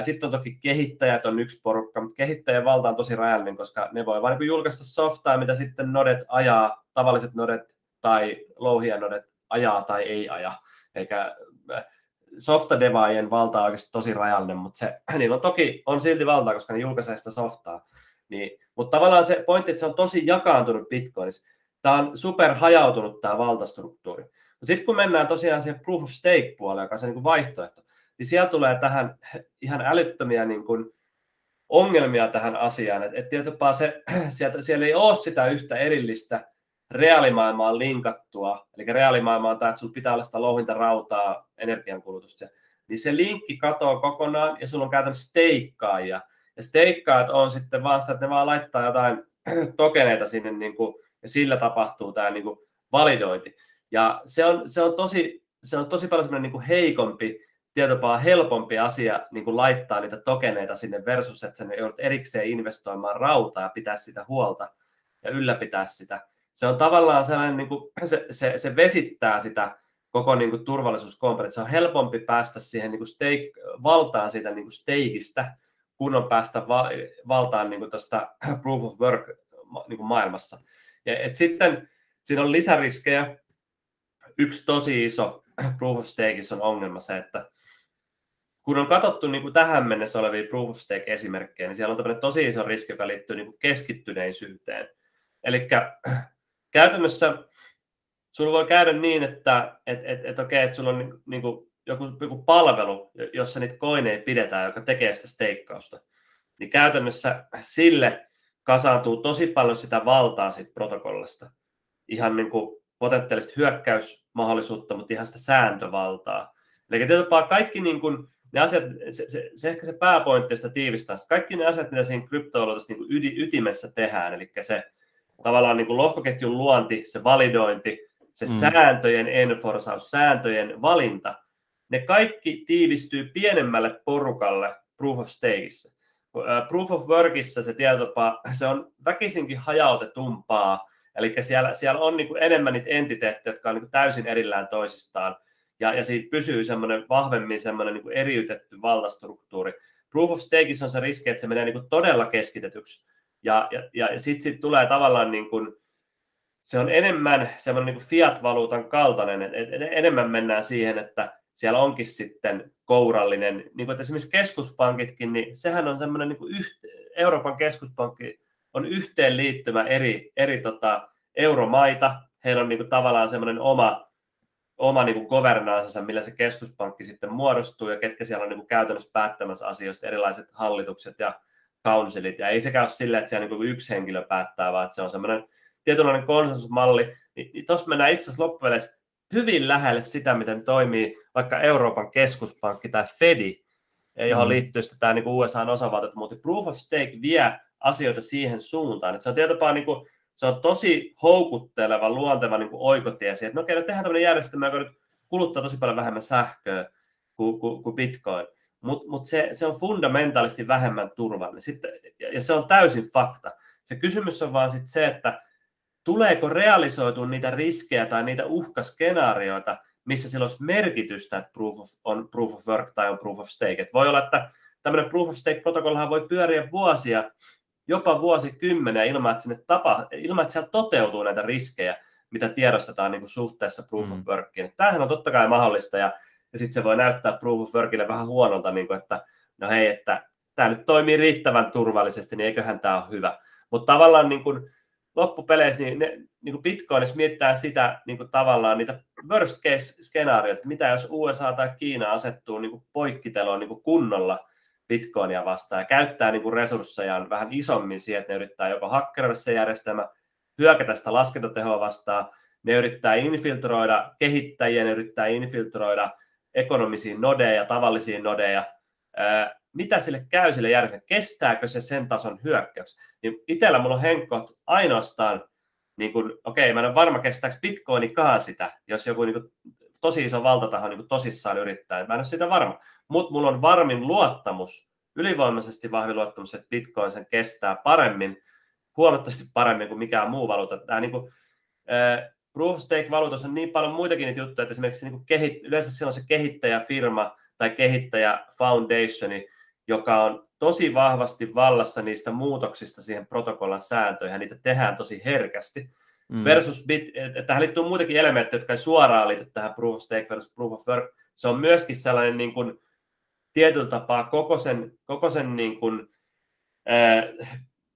sitten on toki kehittäjät on yksi porukka, mutta kehittäjän valta on tosi rajallinen, koska ne voi vain niin julkaista softaa, mitä sitten nodet ajaa, tavalliset nodet tai louhia nodet ajaa tai ei aja. Eikä softadevaajien valta on oikeasti tosi rajallinen, mutta se, niillä on toki on silti valtaa, koska ne julkaisee sitä softaa. Niin, mutta tavallaan se pointti, että se on tosi jakaantunut Bitcoinissa. Tämä on super hajautunut tämä valtastruktuuri. Mutta sitten kun mennään tosiaan siihen proof of stake puolelle, joka on se niin kuin vaihtoehto, niin siellä tulee tähän ihan älyttömiä niin kuin ongelmia tähän asiaan. Että et tietysti se, sieltä, siellä ei ole sitä yhtä erillistä reaalimaailmaan linkattua, eli reaalimaailma on tämä, että sinulla pitää olla sitä louhintarautaa, energiankulutusta, niin se linkki katoaa kokonaan ja sulla on käytännössä steikkaajia. Ja steikkaajat on sitten vaan sitä, että ne vaan laittaa jotain tokeneita sinne niin kuin, ja sillä tapahtuu tämä niin kuin validointi. Ja se on, se on, tosi, se on tosi paljon semmoinen niin kuin heikompi tietopaa helpompi asia niin kuin laittaa niitä tokeneita sinne versus, että sen joudut erikseen investoimaan rautaa ja pitää sitä huolta ja ylläpitää sitä. Se on tavallaan sellainen, niin kuin, se, se, se vesittää sitä koko niin kuin, turvallisuuskomponentti. Se on helpompi päästä siihen niin kuin stake, valtaan siitä niin kuin steikistä, kun on päästä va, valtaan niin kuin tuosta proof of work niin kuin maailmassa. Ja, et sitten siinä on lisäriskejä. Yksi tosi iso proof of stakeissa on ongelma se, että kun on katsottu niin kuin tähän mennessä olevia proof of stake-esimerkkejä, niin siellä on tosi iso riski, joka liittyy niin kuin keskittyneisyyteen. Eli käytännössä sulla voi käydä niin, että et, et, et, okei, että sulla on niin, niin kuin joku, joku palvelu, jossa niitä koineja pidetään, joka tekee sitä steikkausta. Niin käytännössä sille kasaantuu tosi paljon sitä valtaa siitä protokollasta. Ihan niin kuin potentiaalista hyökkäysmahdollisuutta, mutta ihan sitä sääntövaltaa. Eli tietysti kaikki niin kuin, ne asiat, se, se, se ehkä se pääpointti, josta tiivistää, kaikki ne asiat, mitä siinä kryptovaluutassa niin yti, ytimessä tehdään, eli se tavallaan niin kuin lohkoketjun luonti, se validointi, se mm. sääntöjen enforsaus, sääntöjen valinta, ne kaikki tiivistyy pienemmälle porukalle proof of stakeissa. Proof of workissa se tietotapa, se on väkisinkin hajautetumpaa, eli siellä, siellä on niin kuin enemmän niitä entiteettejä, jotka on niin kuin täysin erillään toisistaan, ja, ja siitä pysyy semmoinen vahvemmin semmoinen niin kuin eriytetty valtastruktuuri. Proof of Stakeissa on se riski, että se menee niin kuin todella keskitetyksi, ja, ja, ja, sitten sit tulee tavallaan niin kuin, se on enemmän semmoinen niin fiat-valuutan kaltainen, että enemmän mennään siihen, että siellä onkin sitten kourallinen, niin kuin esimerkiksi keskuspankitkin, niin sehän on semmoinen niin Euroopan keskuspankki on yhteenliittymä eri, eri tota, euromaita, heillä on niin kuin tavallaan semmoinen oma oma niin kuin governancensa, millä se keskuspankki sitten muodostuu ja ketkä siellä on niin kuin käytännössä päättämässä asioista, erilaiset hallitukset ja counsilit. Ja ei sekään ole silleen, että siellä niin yksi henkilö päättää, vaan että se on semmoinen tietynlainen konsensusmalli. Niin, niin tuossa mennään itse asiassa loppupeleissä hyvin lähelle sitä, miten toimii vaikka Euroopan keskuspankki tai Fedi, johon mm. liittyy sitten tämä niin USAn osavaltiot, mutta proof of stake vie asioita siihen suuntaan. Että se on tietopaa niin kuin se on tosi houkutteleva, luonteva niin kuin oikotie siihen, että no okei, no tehdään tämmöinen järjestelmä, joka nyt kuluttaa tosi paljon vähemmän sähköä kuin, kuin, kuin Bitcoin, mutta mut se, se on fundamentaalisti vähemmän turvallinen. Sitten, ja, ja se on täysin fakta. Se kysymys on vaan sitten se, että tuleeko realisoitua niitä riskejä tai niitä uhkaskenaarioita, missä sillä olisi merkitystä, että proof of, on proof of work tai on proof of stake. Et voi olla, että tämmöinen proof of stake-protokollahan voi pyöriä vuosia, jopa vuosikymmeniä ilman, että, sinne tapa, ilman, että siellä toteutuu näitä riskejä, mitä tiedostetaan niin kuin suhteessa proof of mm. workiin. Tämähän on totta kai mahdollista, ja, ja sitten se voi näyttää proof of workille vähän huonolta, niin kuin, että no hei, että tämä nyt toimii riittävän turvallisesti, niin eiköhän tämä ole hyvä. Mutta tavallaan niin kuin, loppupeleissä niin, ne, niin kuin Bitcoinissa mietitään sitä niin kuin tavallaan niitä worst case skenaarioita, mitä jos USA tai Kiina asettuu niin kuin poikkiteloon niin kuin kunnolla Bitcoinia vastaan ja käyttää niin kuin resurssejaan vähän isommin siihen, että ne yrittää joko hakkeroida se järjestelmä, hyökätä sitä laskentatehoa vastaan, ne yrittää infiltroida kehittäjiä, ne yrittää infiltroida ekonomisiin nodeja, tavallisiin nodeja, mitä sille käy sille järjestelmälle, kestääkö se sen tason hyökkäys. Niin itsellä mulla on henkko ainoastaan, niin kuin, okei, mä en ole varma kestääkö bitcoinikaan sitä, jos joku niin kuin, tosi iso valtataho niin kuin, tosissaan yrittää, mä en ole siitä varma. Mutta mulla on varmin luottamus, ylivoimaisesti vahvi luottamus, että bitcoin sen kestää paremmin, huomattavasti paremmin kuin mikään muu valuutta. Tämä niin kuin, äh, proof of stake valuutassa on niin paljon muitakin niitä juttuja, että esimerkiksi niin kehit, yleensä siellä on se kehittäjäfirma tai kehittäjä foundationi, joka on tosi vahvasti vallassa niistä muutoksista siihen protokollan sääntöihin, niitä tehdään tosi herkästi. Mm. Versus bit, tähän liittyy muitakin elementtejä, jotka ei suoraan liity tähän proof of stake versus proof of work. Se on myöskin sellainen niin kuin, tietyllä tapaa koko sen, koko sen niin kuin,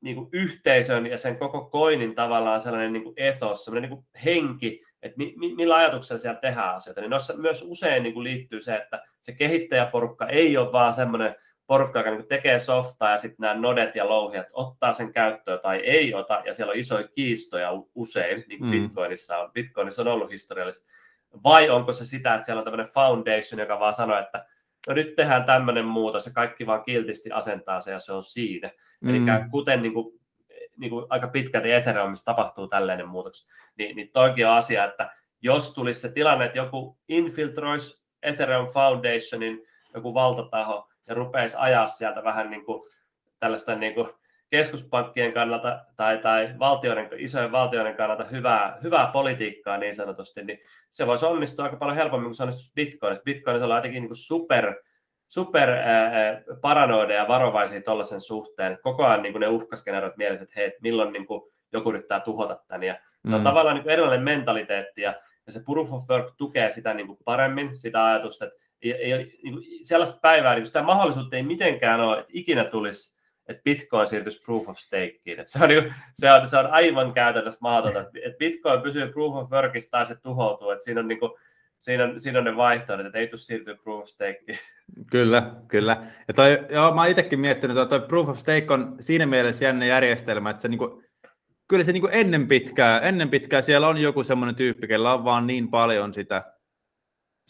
niin kuin yhteisön ja sen koko koinin tavallaan sellainen niin kuin ethos, sellainen niin kuin henki, että mi, mi, millä ajatuksella siellä tehdään asioita. Niin noissa myös usein niin kuin liittyy se, että se kehittäjäporukka ei ole vaan semmoinen porukka, joka niin tekee softaa ja sitten nämä nodet ja louhijat ottaa sen käyttöön tai ei ota, ja siellä on isoja kiistoja usein, niin kuin mm. Bitcoinissa on. Bitcoinissa on ollut historiallisesti. Vai onko se sitä, että siellä on tämmöinen foundation, joka vaan sanoo, että no nyt tehdään tämmöinen muutos, ja kaikki vaan kiltisti asentaa se, ja se on siinä. Mm. Eli kuten niin kuin, niin kuin aika pitkälti Ethereumissa tapahtuu tällainen muutos, niin, niin toikin on asia, että jos tulisi se tilanne, että joku infiltroisi Ethereum Foundationin joku valtataho, ja rupeisi ajaa sieltä vähän niin kuin tällaista niin kuin keskuspankkien kannalta tai, tai valtioiden, isojen valtioiden kannalta hyvää, hyvää politiikkaa niin sanotusti, niin se voisi onnistua aika paljon helpommin kuin se onnistuisi Bitcoin. Bitcoin on jotenkin niin super, super ää, paranoida ja varovaisia tuollaisen suhteen. Koko ajan niin kuin ne uhkaskenaariot mielessä, että hei, milloin niin kuin joku yrittää tuhota tämän. Ja se on mm. tavallaan niin kuin erilainen mentaliteetti ja, ja se proof of work tukee sitä niin kuin paremmin, sitä ajatusta, että ei, ei, niin kuin sellaista päivää, niin sitä mahdollisuutta ei mitenkään ole, että ikinä tulisi, että Bitcoin siirtyisi proof of stakeen. Että se, on, niin, se, on, se on aivan käytännössä mahdotonta, että Bitcoin pysyy proof of workissa tai se tuhoutuu. Että siinä on, niin kuin, siinä on, siinä on ne vaihtoehdot, että ei tule siirtyä proof of stakeen. Kyllä, kyllä. Ja toi, joo, mä oon itsekin miettinyt, että toi proof of stake on siinä mielessä jännä järjestelmä, että se niin kuin, kyllä se niin kuin ennen pitkää, ennen pitkää siellä on joku semmoinen tyyppi, kellä on vaan niin paljon sitä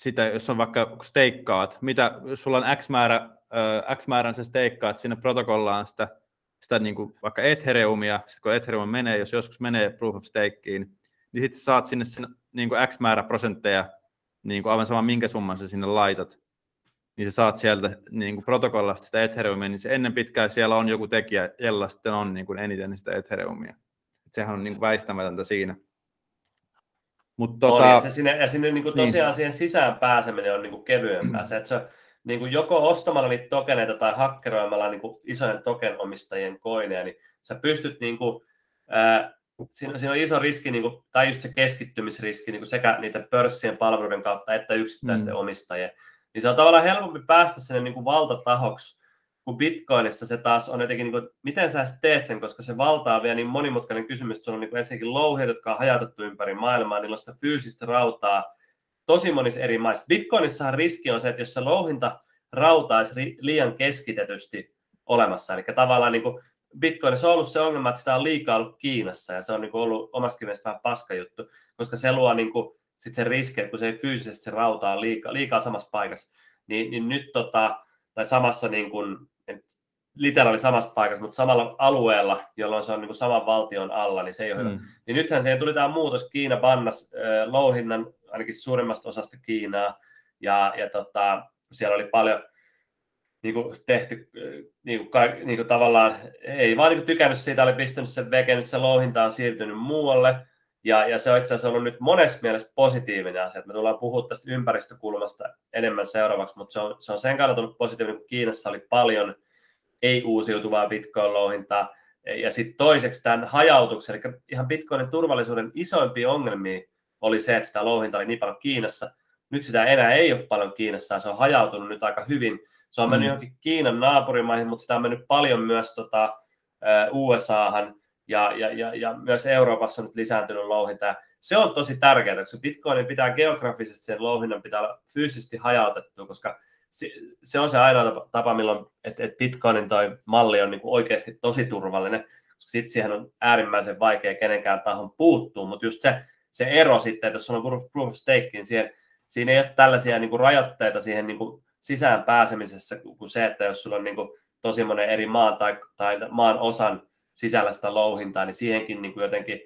sitä, jos on vaikka steikkaat, mitä, sulla on X määrä, äh, X määrän se steikkaat sinne protokollaan sitä, sitä niin kuin vaikka Ethereumia, sitten kun Ethereum menee, jos joskus menee proof of stakeen, niin sitten saat sinne sen niin kuin X määrä prosentteja, niin kuin aivan sama minkä summan sä sinne laitat, niin sä saat sieltä niin kuin protokollasta sitä Ethereumia, niin se ennen pitkään siellä on joku tekijä, jolla sitten on niin kuin eniten sitä Ethereumia. Et sehän on niin kuin väistämätöntä siinä. Mut tota... ja, se sinne, ja sinne niin kuin tosiaan niin. siihen sisään pääseminen on niin kuin kevyempää. Se, että se, niin kuin joko ostamalla niitä tokeneita tai hakkeroimalla niin kuin isojen tokenomistajien koineja, niin sä pystyt niin kuin, ää, siinä, siinä on iso riski, niin kuin, tai just se keskittymisriski niin kuin sekä niitä pörssien palveluiden kautta että yksittäisten mm. omistajien. Niin se on tavallaan helpompi päästä sinne niin kuin valtatahoksi, kun Bitcoinissa se taas on jotenkin, niin kuin, miten sä teet sen, koska se valtaa vielä niin monimutkainen kysymys, että se on niin kuin ensinnäkin louheet, jotka on hajautettu ympäri maailmaa, niillä on sitä fyysistä rautaa tosi monissa eri maissa. Bitcoinissahan riski on se, että jos se louhinta rauta olisi liian keskitetysti olemassa, eli tavallaan niin kuin Bitcoinissa on ollut se ongelma, että sitä on liikaa ollut Kiinassa, ja se on niin kuin ollut omasta mielestä vähän paska juttu, koska se luo niin kuin sit sen riski, että kun se ei fyysisesti se rauta on liikaa, liikaa samassa paikassa, niin, niin nyt tota, tai samassa niin kuin, literaali samassa paikassa, mutta samalla alueella, jolloin se on niin kuin saman valtion alla, niin se ei ole mm. hyvä. Niin nythän siihen tuli tämä muutos, Kiina bannas äh, louhinnan ainakin suurimmasta osasta Kiinaa, ja, ja tota, siellä oli paljon niin kuin tehty niin kuin, niin kuin tavallaan, ei vaan niin kuin tykännyt siitä, oli pistänyt sen veke, nyt se louhinta on siirtynyt muualle, ja, ja se on itse asiassa ollut nyt monessa mielessä positiivinen asia, että me tullaan puhua tästä ympäristökulmasta enemmän seuraavaksi, mutta se on, se on sen kannalta ollut positiivinen, kun Kiinassa oli paljon ei-uusiutuvaa Bitcoin-louhintaa, ja sitten toiseksi tämän hajautuksen, eli ihan Bitcoinin turvallisuuden isoimpia ongelmia oli se, että sitä louhinta oli niin paljon Kiinassa. Nyt sitä enää ei ole paljon Kiinassa, ja se on hajautunut nyt aika hyvin. Se on mennyt mm. johonkin Kiinan naapurimaihin, mutta sitä on mennyt paljon myös tota, USAhan, ja, ja, ja, ja myös Euroopassa on nyt lisääntynyt louhinta. Se on tosi tärkeää, koska Bitcoinin pitää geografisesti sen louhinnan pitää olla fyysisesti hajautettu, koska se, on se ainoa tapa, milloin että et Bitcoinin toi malli on niin kuin oikeasti tosi turvallinen, koska sitten siihen on äärimmäisen vaikea kenenkään tahon puuttuu, mutta just se, se ero sitten, että jos sulla on proof of stake, niin siihen, siinä ei ole tällaisia niin kuin rajoitteita siihen niin kuin sisään pääsemisessä kuin se, että jos sulla on niin kuin tosi monen eri maan tai, tai maan osan sisällä sitä louhintaa, niin siihenkin niin kuin jotenkin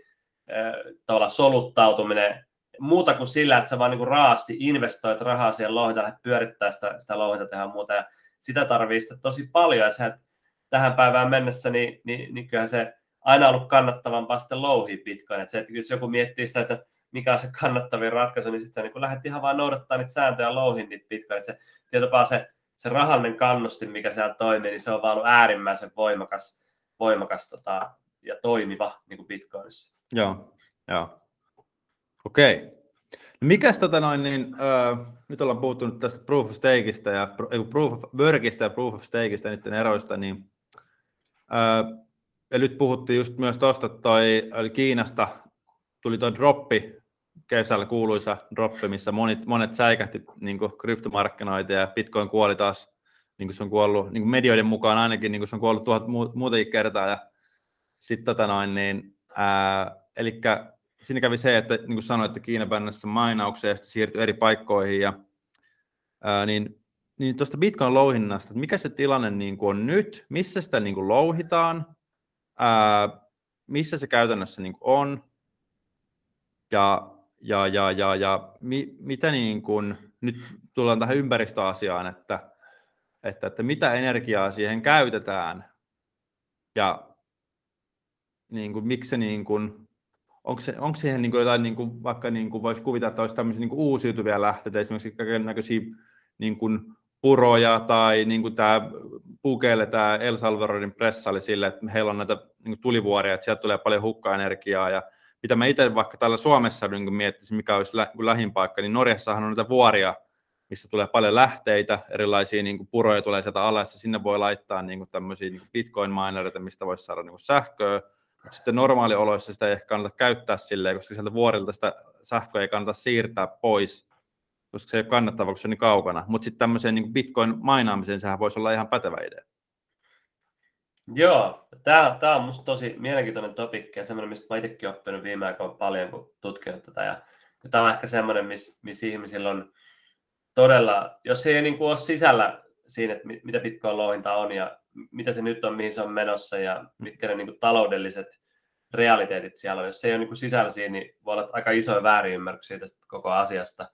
tavallaan soluttautuminen muuta kuin sillä, että sä vaan niin raasti investoit rahaa siihen louhintaan, että pyörittää sitä, sitä louhinta tehdä muuta, ja sitä tarvii sitten tosi paljon, ja sä, tähän päivään mennessä, niin, niin, niin kyllähän se aina ollut kannattavampaa sitten louhia Bitcoin, että se, että jos joku miettii sitä, että mikä on se kannattavin ratkaisu, niin sitten sä niin lähdet ihan vaan noudattaa niitä sääntöjä louhin niitä Bitcoin, että se tietopaa se, se rahallinen kannustin, mikä siellä toimii, niin se on vaan ollut äärimmäisen voimakas, voimakas tota, ja toimiva niin kuin Bitcoinissa. Joo, joo. Okei. No mikäs tota noin, niin, öö, nyt ollaan puhuttu nyt tästä Proof of Stakeista ja Proof of Workista ja Proof of Stakeista niiden eroista, niin öö, ja nyt puhuttiin just myös tuosta, toi, Kiinasta tuli tuo droppi, kesällä kuuluisa droppi, missä monet, monet säikähti niin kryptomarkkinoita ja Bitcoin kuoli taas, niin kuin se on kuollut, niin kuin medioiden mukaan ainakin, niin kuin se on kuollut tuhat muutakin kertaa. Ja sitten tota noin, niin, eli siinä kävi se, että niin kuin sanoin, että Kiina bännässä mainauksia ja sitten siirtyi eri paikkoihin. Ja, ää, niin niin tuosta Bitcoin-louhinnasta, että mikä se tilanne niin kuin on nyt, missä sitä niin kuin louhitaan, ää, missä se käytännössä niin kuin on, ja, ja, ja, ja, ja mi, mitä niin kuin, nyt tullaan tähän ympäristöasiaan, että, että, että mitä energiaa siihen käytetään, ja niin kuin, miksi se niin kuin, onko, se, onko siihen niin kuin jotain, niin kuin, vaikka niin kuin voisi kuvitella, että olisi tämmöisiä niin kuin uusiutuvia lähteitä, esimerkiksi kaikenlaisia niin kuin puroja tai niin kuin tämä Pukeille tämä El Salvadorin pressa oli sille, että heillä on näitä niin tulivuoria, että sieltä tulee paljon hukkaenergiaa ja mitä mä itse vaikka täällä Suomessa niin miettisin, mikä olisi lä- lähin paikka, niin Norjassahan on näitä vuoria, missä tulee paljon lähteitä, erilaisia niin kuin puroja tulee sieltä alas, ja sinne voi laittaa niin kuin tämmöisiä niin bitcoin-minereita, mistä voisi saada niin kuin sähköä, mutta sitten normaalioloissa sitä ei ehkä kannata käyttää silleen, koska sieltä vuorilta sitä sähköä ei kannata siirtää pois, koska se ei ole kannattavaa, kun se on niin kaukana. Mutta sitten tämmöiseen niin bitcoin-mainaamiseen sehän voisi olla ihan pätevä idea. Joo, tämä, tämä on minusta tosi mielenkiintoinen topikki ja semmoinen, mistä olen itsekin oppinut viime aikoina paljon, kun tutkinut tätä. Ja, ja tämä on ehkä semmoinen, missä, missä ihmisillä on todella, jos ei niin kuin ole sisällä siinä, että mitä Bitcoin-louhinta on ja mitä se nyt on, mihin se on menossa ja mitkä ne niin kuin taloudelliset realiteetit siellä on. Jos se ei ole niin kuin sisällä siinä, niin voi olla aika isoja väärinymmärryksiä tästä koko asiasta.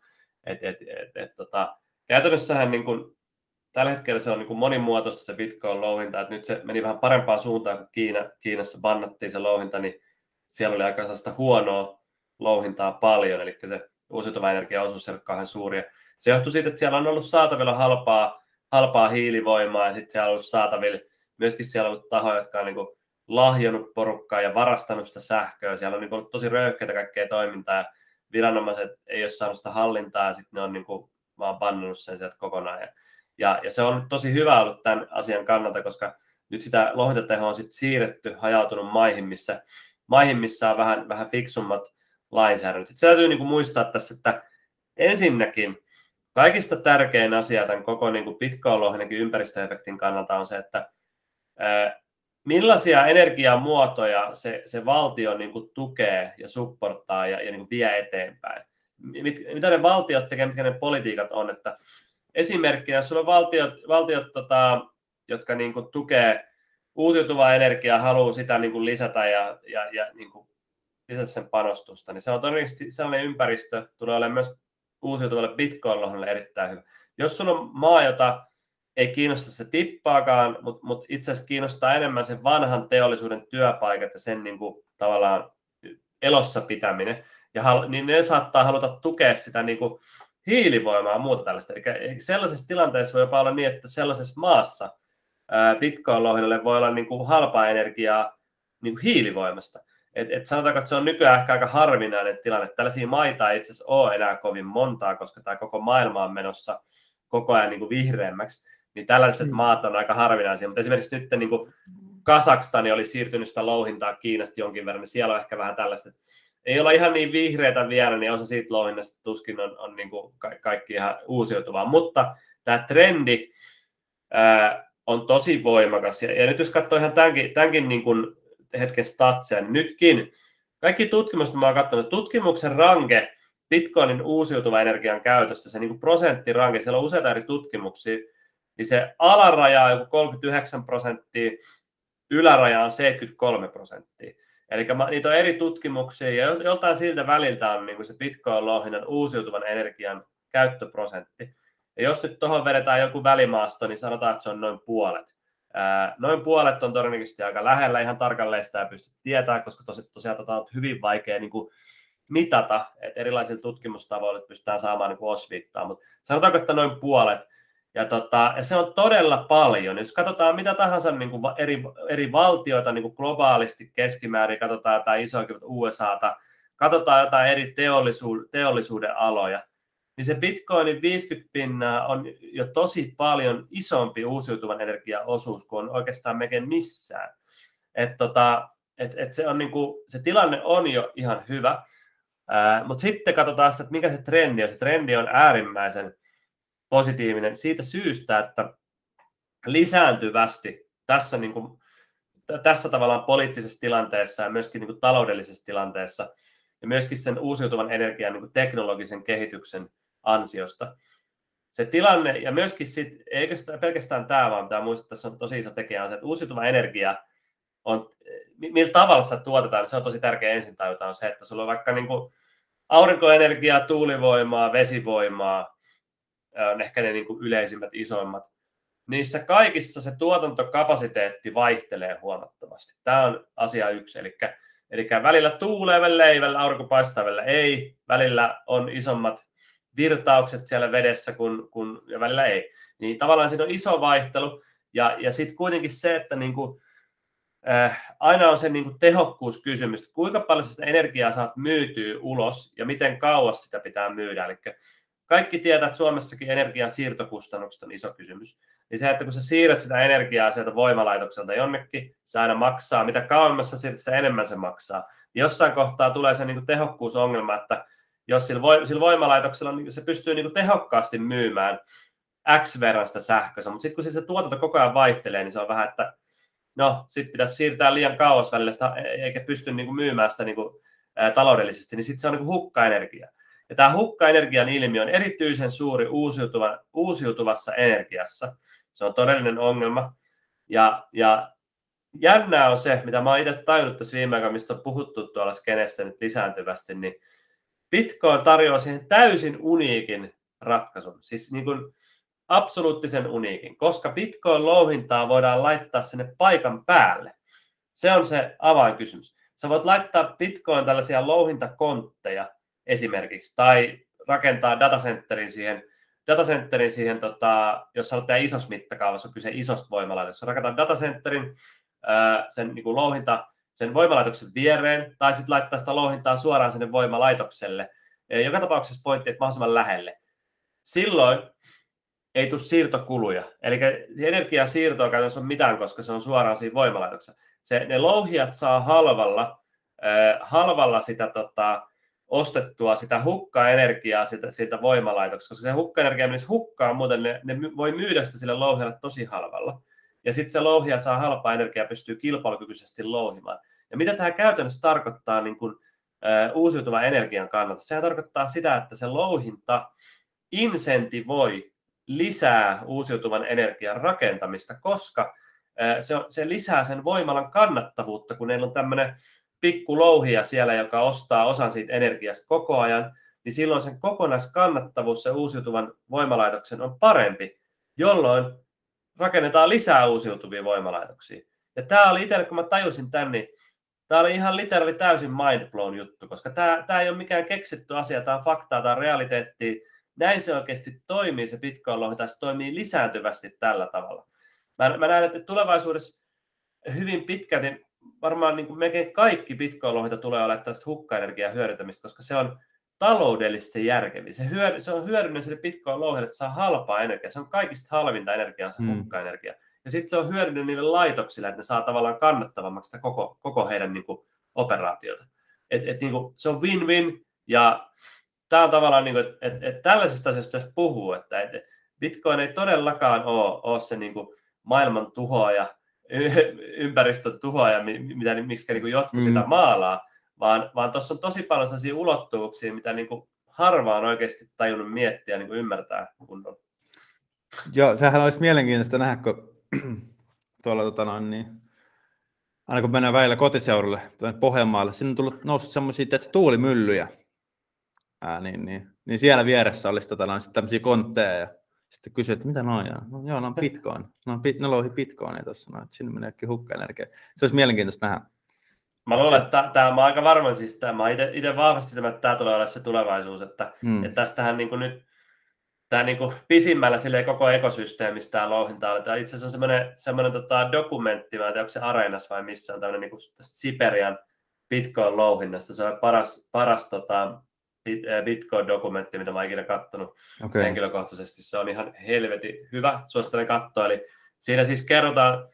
Et, et, et, et, tota, käytännössähän niin kuin, tällä hetkellä se on niin kuin monimuotoista se Bitcoin-louhinta, että nyt se meni vähän parempaan suuntaan, kun Kiina, Kiinassa bannattiin se louhinta, niin siellä oli aika sellaista huonoa louhintaa paljon, eli se uusiutuva energiaosuus ei ole kauhean suuri. Se johtui siitä, että siellä on ollut saatavilla halpaa halpaa hiilivoimaa ja sitten siellä on ollut saatavilla, myöskin siellä on ollut tahoja, jotka on niin kuin lahjonnut porukkaa ja varastanut sitä sähköä. Siellä on niin ollut tosi röyhkeitä kaikkea toimintaa ja viranomaiset ei ole saanut sitä hallintaa ja sitten ne on niin kuin vaan pannut sen sieltä kokonaan. Ja, ja, ja, se on tosi hyvä ollut tämän asian kannalta, koska nyt sitä lohitatehoa on sitten siirretty hajautunut maihin, missä, maihin, missä on vähän, vähän fiksummat lainsäädännöt. Se täytyy niin kuin muistaa tässä, että ensinnäkin kaikista tärkein asia tämän koko niin kuin pitkäoloihinkin ympäristöefektin kannalta on se, että ää, millaisia energiamuotoja se, se valtio niin kuin tukee ja supporttaa ja, ja niin kuin vie eteenpäin. Mit, mitä ne valtiot tekevät, mitkä ne politiikat on. Että esimerkkinä, jos sulla on valtiot, valtiot tota, jotka niin kuin tukee uusiutuvaa energiaa haluaa sitä niin kuin lisätä ja, ja, ja niin kuin lisätä sen panostusta, niin se on todennäköisesti sellainen ympäristö, tulee olemaan myös uusiutuvalle bitcoin erittäin hyvä. Jos sulla on maa, jota ei kiinnosta se tippaakaan, mutta mut itse asiassa kiinnostaa enemmän sen vanhan teollisuuden työpaikat ja sen niin kuin, tavallaan elossa pitäminen, ja hal, niin ne saattaa haluta tukea sitä niin kuin, hiilivoimaa ja muuta tällaista. Eli sellaisessa tilanteessa voi jopa olla niin, että sellaisessa maassa bitcoin-lohjalle voi olla niin kuin halpaa energiaa niin kuin hiilivoimasta. Et, et sanotaanko, että se on nykyään ehkä aika harvinainen tilanne. Tällaisia maita ei itse asiassa ole enää kovin montaa, koska tämä koko maailma on menossa koko ajan niin kuin vihreämmäksi. Niin tällaiset mm. maat on aika harvinaisia, mutta esimerkiksi nyt niin kuin Kasakstani oli siirtynyt sitä louhintaa Kiinasta jonkin verran, niin siellä on ehkä vähän tällaista, ei olla ihan niin vihreitä vielä, niin osa siitä louhinnasta tuskin on, on niin kuin ka- kaikki ihan uusiutuvaa. Mutta tämä trendi ää, on tosi voimakas. Ja, ja nyt jos katsoo ihan tämänkin, tämänkin niin kuin hetken statsia, niin nytkin kaikki tutkimukset, mä oon katsonut, tutkimuksen ranke Bitcoinin uusiutuvan energian käytöstä, se niin kuin prosenttiranke, siellä on useita eri tutkimuksia, niin se alaraja on joku 39 prosenttia, yläraja on 73 prosenttia. Eli niitä on eri tutkimuksia ja joltain siltä väliltä on niin kuin se Bitcoin-louhinnan uusiutuvan energian käyttöprosentti. Ja jos nyt tuohon vedetään joku välimaasto, niin sanotaan, että se on noin puolet. Noin puolet on todennäköisesti aika lähellä, ihan tarkalleen sitä ei pysty tietämään, koska tosi, tosiaan tota on hyvin vaikea niin kuin mitata, että erilaisilla tutkimustavoilla pystytään saamaan niin osviittaa, mutta sanotaanko, että noin puolet. Ja, tota, ja se on todella paljon. Jos katsotaan mitä tahansa niin kuin eri, eri valtioita niin kuin globaalisti keskimäärin, katsotaan jotain isoakin USAta, katsotaan jotain eri teollisuuden, teollisuuden aloja, niin se bitcoinin 50 pinnaa on jo tosi paljon isompi uusiutuvan energian osuus kuin on oikeastaan melkein missään. Et tota, et, et se, on niinku, se tilanne on jo ihan hyvä, mutta sitten katsotaan sitä, että mikä se trendi on. Se trendi on äärimmäisen positiivinen siitä syystä, että lisääntyvästi tässä, niin kuin, tässä tavallaan poliittisessa tilanteessa ja myöskin niin kuin taloudellisessa tilanteessa ja myöskin sen uusiutuvan energian niin kuin teknologisen kehityksen ansiosta. Se tilanne, ja myöskin sit, eikä sitä pelkästään tämä, vaan tämä muistaa, tässä on tosi iso tekijä, on se, että uusiutuva energia on, millä tavalla sitä tuotetaan, niin se on tosi tärkeä ensin tajuta, on se, että sulla on vaikka niin kuin aurinkoenergiaa, tuulivoimaa, vesivoimaa, on ehkä ne niin kuin yleisimmät, isoimmat. Niissä kaikissa se tuotantokapasiteetti vaihtelee huomattavasti. Tämä on asia yksi, eli, eli välillä tuulee, välillä ei, välillä aurinko paistaa, välillä ei, välillä on isommat virtaukset siellä vedessä, kun, kun, ja välillä ei. Niin tavallaan siinä on iso vaihtelu, ja, ja sitten kuitenkin se, että niin kuin, äh, aina on se niin kuin tehokkuuskysymys, kuinka paljon sitä energiaa saat myytyä ulos, ja miten kauas sitä pitää myydä. Eli kaikki tietää, että Suomessakin energian siirtokustannukset on iso kysymys. Niin se, että kun sä siirrät sitä energiaa sieltä voimalaitokselta jonnekin, se aina maksaa. Mitä kauemmassa siirrät, sitä enemmän se maksaa. Jossain kohtaa tulee se niin kuin tehokkuusongelma, että jos sillä, vo, sillä voimalaitoksella niin se pystyy niin kuin tehokkaasti myymään X verran sitä sähköä, mutta sitten kun se tuotanto koko ajan vaihtelee, niin se on vähän, että no, sitten pitäisi siirtää liian kauas välillä sitä, e-, eikä pysty niin kuin myymään sitä niin kuin, taloudellisesti, niin sitten se on niin hukkaenergia. Ja tämä hukkaenergian ilmiö on erityisen suuri uusiutuva, uusiutuvassa energiassa. Se on todellinen ongelma. Ja, ja jännää on se, mitä mä itse tajunnut tässä viime aikoina, mistä on puhuttu tuolla skenessä nyt lisääntyvästi, niin Bitcoin tarjoaa siihen täysin uniikin ratkaisun, siis niin kuin absoluuttisen uniikin, koska Bitcoin-louhintaa voidaan laittaa sinne paikan päälle. Se on se avainkysymys. Sä voit laittaa Bitcoin tällaisia louhintakontteja esimerkiksi, tai rakentaa datacenterin siihen, datacenterin siihen tota, jos haluat tehdä isossa mittakaavassa, on kyse isosta voimalaitoksesta, rakentaa datacenterin, sen niin kuin louhinta sen voimalaitoksen viereen, tai sitten laittaa sitä louhintaa suoraan sinne voimalaitokselle. Joka tapauksessa pointti, että mahdollisimman lähelle. Silloin ei tule siirtokuluja. Eli energian siirtoa käytännössä on mitään, koska se on suoraan siinä voimalaitoksessa. Se, ne louhijat saa halvalla, halvalla sitä tota, ostettua sitä hukkaenergiaa sitä, siltä voimalaitoksesta, koska se hukkaenergia menisi hukkaan, muuten ne, ne voi myydä sitä sille louhijalle tosi halvalla. Ja sitten se louhija saa halpaa energiaa ja pystyy kilpailukykyisesti louhimaan. Ja mitä tämä käytännössä tarkoittaa niin kuin, uh, uusiutuvan energian kannalta? Sehän tarkoittaa sitä, että se louhinta insentivoi lisää uusiutuvan energian rakentamista, koska se, se lisää sen voimalan kannattavuutta, kun meillä on tämmöinen pikku louhia siellä, joka ostaa osan siitä energiasta koko ajan, niin silloin sen kokonaiskannattavuus se uusiutuvan voimalaitoksen on parempi, jolloin rakennetaan lisää uusiutuvia voimalaitoksia. Ja tämä oli itselle, kun mä tajusin tämän, niin tämä oli ihan literally täysin mind blown juttu, koska tämä, tämä ei ole mikään keksitty asia, tämä on faktaa, tämä on realiteettia. Näin se oikeasti toimii, se Bitcoin-lohta, se toimii lisääntyvästi tällä tavalla. Mä, mä näen, että tulevaisuudessa hyvin pitkälti varmaan niin kuin melkein kaikki Bitcoin-lohita tulee olemaan tästä hukkaenergiaa hyödyntämistä, koska se on taloudellisesti järkeviä. Se, hyö, se on hyödyllinen sille Bitcoin-lohille, että saa halpaa energiaa. Se on kaikista halvinta energiaa, se mm. hukkaenergia. Ja sitten se on hyödyllinen niille laitoksille, että ne saa tavallaan kannattavammaksi sitä koko, koko heidän niin kuin, operaatiota. Et, et, niin kuin, se on win-win, ja tämä on tavallaan, niin kuin, että et, et tällaisista asioista pitäisi puhua, että et, Bitcoin ei todellakaan ole, ole se niin kuin, maailman tuhoaja, ympäristön tuhoaja, mitä, miksi niin jotkut mm. sitä maalaa, vaan, vaan tuossa on tosi paljon sellaisia ulottuvuuksia, mitä niin kuin harva on oikeasti tajunnut miettiä ja niin kuin ymmärtää kunnolla. Joo, sehän olisi mielenkiintoista nähdä, kun tuolla tota noin, niin, aina kun mennään väillä kotiseudulle, tuonne Pohjanmaalle, sinne on tullut noussut semmoisia tuulimyllyjä, ää, niin, niin, niin, siellä vieressä olisi tota, noin, tämmöisiä kontteja ja sitten kysyi, että mitä noin on? No, joo, ne on bitcoin. Ne, on, ne louhi bitcoinia tuossa, no, että sinne menee hukka-energia. Se olisi mielenkiintoista nähdä. Mä luulen, että tämä, mä aika varma, siis tämä, mä itse vahvasti että tämä tulee olla se tulevaisuus, että, hmm. että tästähän niin kuin nyt tämä niin kuin pisimmällä sille koko ekosysteemistä tämä louhinta Tämä itse asiassa on semmoinen, semmoinen tota, dokumentti, mä en tiedä, onko se Areenassa vai missä on tämmöinen niin kuin Siperian Bitcoin-louhinnasta. Se on paras, paras tota, Bitcoin-dokumentti, mitä mä oon ikinä katsonut okay. henkilökohtaisesti. Se on ihan helvetin hyvä, suosittelen katsoa. Eli siinä siis kerrotaan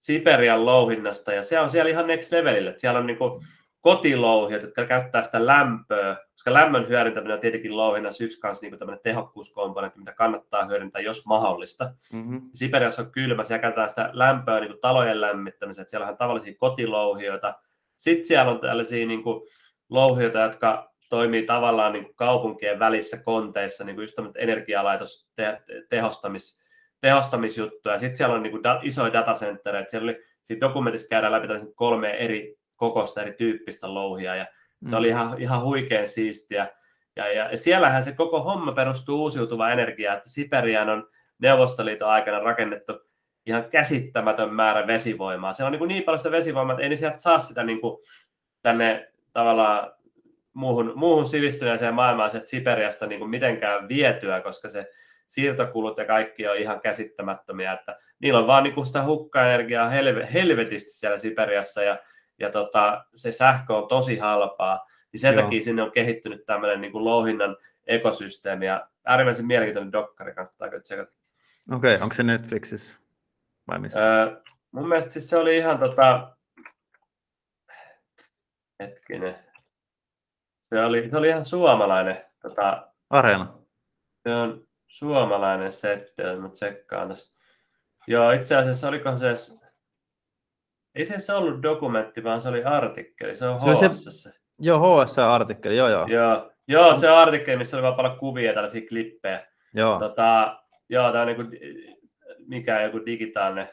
Siperian louhinnasta, ja se on siellä ihan next levelille. Siellä on niin kuin kotilouhijat, jotka käyttää sitä lämpöä, koska lämmön hyödyntäminen on tietenkin louhinnassa yksi kanssa niin tämmöinen tehokkuuskomponentti, mitä kannattaa hyödyntää, jos mahdollista. Mm-hmm. Siperiassa on kylmä, siellä käytetään sitä lämpöä niin kuin talojen lämmittämiseen, että siellä on tavallisia kotilouhijoita. Sitten siellä on tällaisia niin kuin louhijoita, jotka toimii tavallaan niin kuin kaupunkien välissä konteissa, niin kuin just energialaitos te- tehostamis, tehostamisjuttuja. Sitten siellä on niin kuin da- isoja datacentereitä. Siellä oli, siinä dokumentissa käydään läpi kolme eri kokosta, eri tyyppistä louhia, ja se mm. oli ihan, ihan huikean siistiä. Ja, ja, ja siellähän se koko homma perustuu uusiutuvaan energiaan, että Siperian on Neuvostoliiton aikana rakennettu ihan käsittämätön määrä vesivoimaa. Se on niin, kuin niin paljon sitä vesivoimaa, että ei ne sieltä saa sitä niin kuin tänne tavallaan muuhun, muuhun sivistyneeseen maailmaan sieltä Siperiasta niin kuin mitenkään vietyä, koska se siirtokulut ja kaikki on ihan käsittämättömiä, että niillä on vaan niin kuin sitä hukkaenergiaa helve, helvetisti siellä Siperiassa ja, ja tota, se sähkö on tosi halpaa, niin sen Joo. takia sinne on kehittynyt tämmöinen niin kuin louhinnan ekosysteemi ja äärimmäisen mielenkiintoinen dokkari, kannattaako tsekata. Okei, okay, onko se Netflixissä vai missä? Öö, mun mielestä siis se oli ihan tota, hetkinen, se oli, se oli ihan suomalainen. Tota, Areena. Se on suomalainen setti, mä tsekkaan tästä. Joo, itse asiassa olikohan se edes, ei se ollut dokumentti, vaan se oli artikkeli, se on se HS. Se, joo, HS-artikkeli, joo joo. Joo, joo se artikkeli, missä oli vaan paljon kuvia, tällaisia klippejä. Joo. Tota, joo, tämä on niin kuin, mikä joku digitaalinen,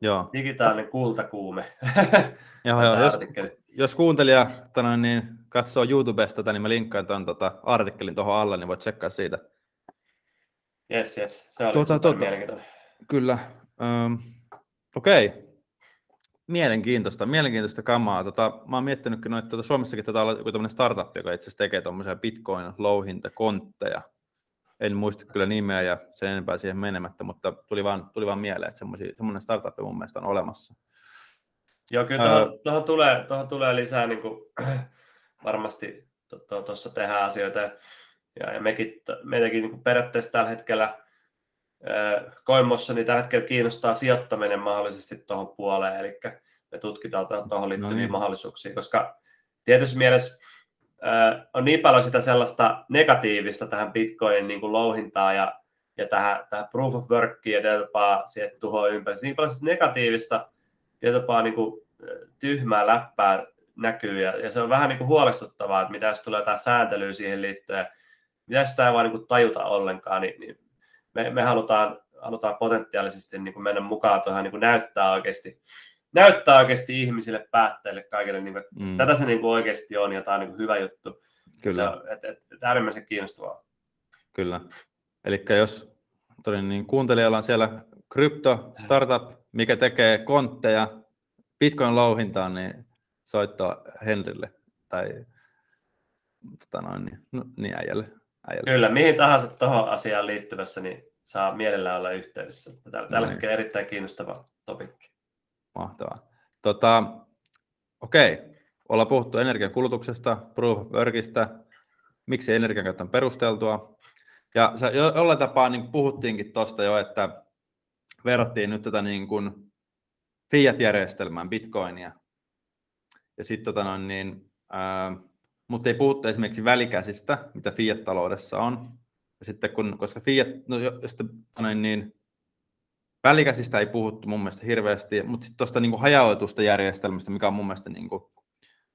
joo. digitaalinen kultakuume. joo, joo. Jos, jos kuuntelija tanoin, niin katsoo YouTubesta tätä, niin mä linkkaan tuon tota, artikkelin tuohon alle, niin voit tsekkaa siitä. Yes, yes. Se oli tuota, tuota, mielenkiintoinen. Kyllä. Um, Okei. Okay. Mielenkiintoista, mielenkiintoista kamaa. Tota, mä oon miettinytkin, että tuota, Suomessakin tätä olla joku tämmöinen startup, joka itse asiassa tekee tuommoisia bitcoin-louhintakontteja. En muista kyllä nimeä ja sen enempää siihen menemättä, mutta tuli vaan, tuli vaan mieleen, että semmoinen startup mun mielestä on olemassa. Joo, kyllä tuohon, tuohon, tulee, tuohon tulee lisää niin kuin, varmasti tuossa tehdään asioita. Ja, ja mekin, meitäkin niin periaatteessa tällä hetkellä Koimossa niin tällä hetkellä kiinnostaa sijoittaminen mahdollisesti tuohon puoleen, eli me tutkitaan tuohon liittyviä no niin. mahdollisuuksia, koska tietysti mielessä on niin paljon sitä sellaista negatiivista tähän Bitcoinin niin kuin louhintaan ja, ja tähän, tähän proof of workiin ja tapaa siihen tuhoon ympäri. Niin paljon negatiivista tietopaa niin kuin tyhmää läppää näkyy ja, ja se on vähän niin kuin huolestuttavaa, että mitä jos tulee jotain sääntelyä siihen liittyen, mitä sitä ei vaan niin kuin tajuta ollenkaan, niin, niin me, me halutaan, halutaan potentiaalisesti niin kuin mennä mukaan tuohon niin kuin näyttää oikeasti näyttää oikeasti ihmisille, päättäjille, kaikille, niin kuin, mm. tätä se niin kuin oikeasti on ja tämä on niin kuin hyvä juttu. Kyllä. Se on et, et, et äärimmäisen kiinnostavaa. Kyllä. Eli jos todin, niin kuuntelijalla on siellä krypto, startup, mikä tekee kontteja Bitcoin louhintaan, niin soittaa Henrille tai tota noin, niin, no, niin äijälle, äijälle. Kyllä, mihin tahansa tuohon asiaan liittyvässä, niin saa mielellään olla yhteydessä. Tällä, tällä hetkellä erittäin kiinnostava topikki. Mahtavaa. Tota, okei, ollaan puhuttu energian kulutuksesta, proof of workista, miksi energian käyttö on perusteltua. Ja jollain tapaa niin puhuttiinkin tuosta jo, että verrattiin nyt tätä niin kuin fiat-järjestelmään, bitcoinia. Ja sitten tota niin, mutta ei puhuttu esimerkiksi välikäsistä, mitä fiat-taloudessa on. Ja sitten kun, koska fiat, no, sitten, tota noin, niin, välikäsistä ei puhuttu mun mielestä hirveästi, mutta sitten tuosta niin hajautetusta järjestelmästä, mikä on mun mielestä, niin kuin,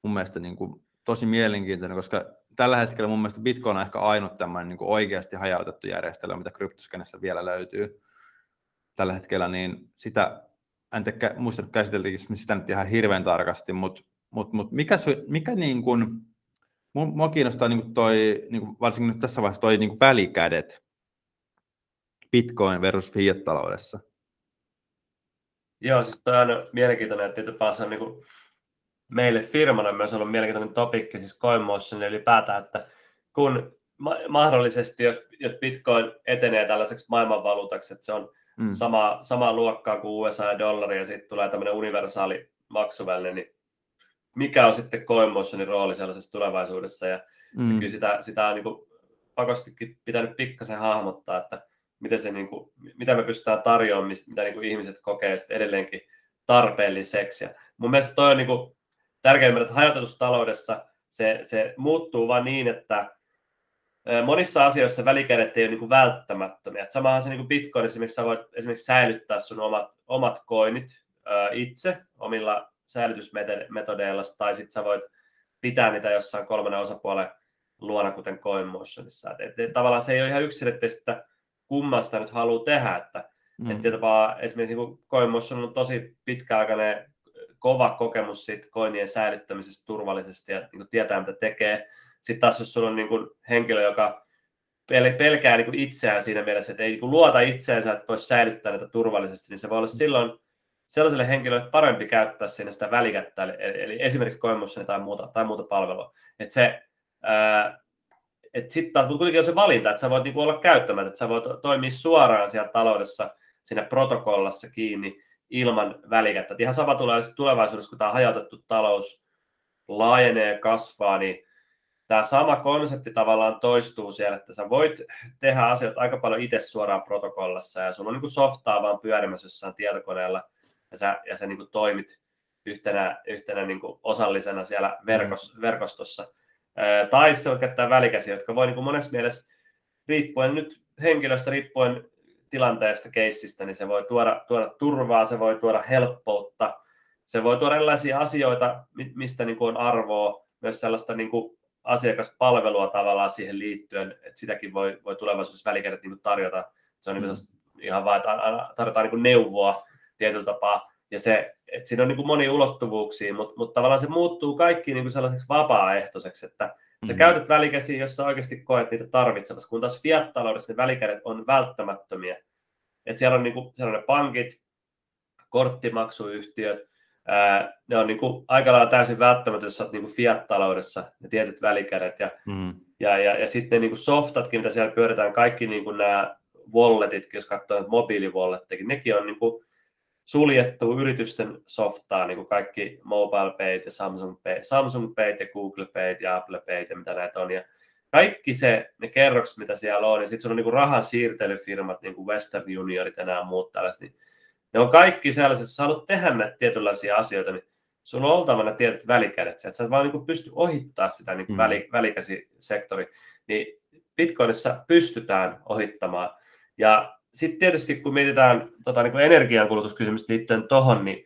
mun mielestä niin kuin, tosi mielenkiintoinen, koska tällä hetkellä mun mielestä Bitcoin on ehkä ainut tämmöinen niin oikeasti hajautettu järjestelmä, mitä kryptoskenessä vielä löytyy tällä hetkellä, niin sitä, en muista käsiteltiinkö sitä nyt ihan hirveän tarkasti, mutta, mutta, mutta mikä, mikä niin kuin, mua kiinnostaa niin kuin toi, niin kuin varsinkin nyt tässä vaiheessa toi niin kuin välikädet Bitcoin versus fiat-taloudessa. Joo, siis tämä on mielenkiintoinen, että tietysti se on niin kuin meille firmana myös ollut mielenkiintoinen topikki, siis CoinMotion, ylipäätään, että kun ma- mahdollisesti, jos, jos Bitcoin etenee tällaiseksi maailmanvaluutaksi, että se on mm. sama, samaa luokkaa kuin USA ja dollari, ja sitten tulee tämmöinen universaali maksuväline, niin mikä on sitten CoinMotionin rooli sellaisessa tulevaisuudessa, ja, mm. kyllä sitä, sitä on niin kuin pakostikin pitänyt pikkasen hahmottaa, että miten se, niin kuin, mitä me pystytään tarjoamaan, mitä niin kuin ihmiset kokee sitten edelleenkin tarpeelliseksi. Ja mun mielestä toi on niin kuin että hajautetussa taloudessa se, se muuttuu vain niin, että monissa asioissa välikädet ei ole niin kuin välttämättömiä. Et samahan se niin kuin missä sä voit esimerkiksi säilyttää sun omat, omat koinit itse omilla säilytysmetodeilla, tai sitten sä voit pitää niitä jossain kolmannen osapuolen luona, kuten CoinMotionissa. Et, et, tavallaan se ei ole ihan yksilöllisesti, että kummasta nyt haluaa tehdä, että mm. et esimerkiksi niin CoinMotion on tosi pitkäaikainen kova kokemus siitä koinien säilyttämisestä turvallisesti ja niin tietää, mitä tekee. Sitten taas jos sulla on niin kuin henkilö, joka pel- pelkää niin kuin itseään siinä mielessä, että ei niin kuin luota itseensä, että voisi säilyttää näitä turvallisesti, niin se voi olla silloin sellaiselle henkilölle parempi käyttää siinä sitä välikättä, eli, eli esimerkiksi koemussa tai muuta, tai muuta palvelua. Että se, että sitten taas, mutta kuitenkin on se valinta, että sä voit niinku olla käyttämättä, että sä voit toimia suoraan siellä taloudessa, siinä protokollassa kiinni, ilman välikättä. ihan sama tulee tulevaisuudessa, kun tämä hajautettu talous laajenee ja kasvaa, niin tämä sama konsepti tavallaan toistuu siellä, että sä voit tehdä asioita aika paljon itse suoraan protokollassa ja sulla on niin kuin softaa vaan pyörimässä jossain tietokoneella ja sä, ja sä niin kuin toimit yhtenä, yhtenä niin kuin osallisena siellä verkos, mm. verkostossa. Tai sitten voit käyttää välikäsiä, jotka voi niin kuin monessa mielessä riippuen nyt henkilöstä, riippuen tilanteesta, keissistä, niin se voi tuoda, tuoda turvaa, se voi tuoda helppoutta, se voi tuoda erilaisia asioita, mistä niin kuin on arvoa, myös sellaista niin kuin asiakaspalvelua tavallaan siihen liittyen, että sitäkin voi, voi tulevaisuudessa välikädet niin tarjota. Se on niin kuin mm. ihan vain, että tarjotaan niin kuin neuvoa tietyllä tapaa, ja se, että siinä on niin kuin monia ulottuvuuksia, mutta, mutta tavallaan se muuttuu kaikki niin kuin sellaiseksi vapaaehtoiseksi, että sä mm-hmm. käytät välikäsiä, jos sä oikeasti koet niitä tarvitsevassa, kun taas fiat-taloudessa ne välikädet on välttämättömiä. Et siellä, on niinku, siellä on ne pankit, korttimaksuyhtiöt, ää, ne on niinku aika lailla täysin välttämätöntä, jos olet niinku fiat-taloudessa, ne tietyt välikädet. Ja, mm. ja, ja, ja sitten ne niinku softatkin, mitä siellä pyöritään, kaikki niinku nämä walletit, jos katsoo mobiiliwallettekin, nekin on niinku, suljettu yritysten softaa, niin kuin kaikki Mobile Pay ja Samsung Pay, Samsung Pay ja Google Pay ja Apple Pay ja mitä näitä on. Ja kaikki se, ne kerrokset, mitä siellä on, ja sitten on niin rahan siirtelyfirmat, niin kuin Western Unionit ja nämä muut tällaiset, niin ne on kaikki sellaiset, jos sä haluat tehdä näitä tietynlaisia asioita, niin sulla on oltava ne tietyt välikädet, että sä et vaan niin pysty ohittaa sitä niin kuin mm. väli, välikäsisektori, niin Bitcoinissa pystytään ohittamaan. Ja sitten tietysti kun mietitään tota, niin kuin energiankulutuskysymystä liittyen tuohon, niin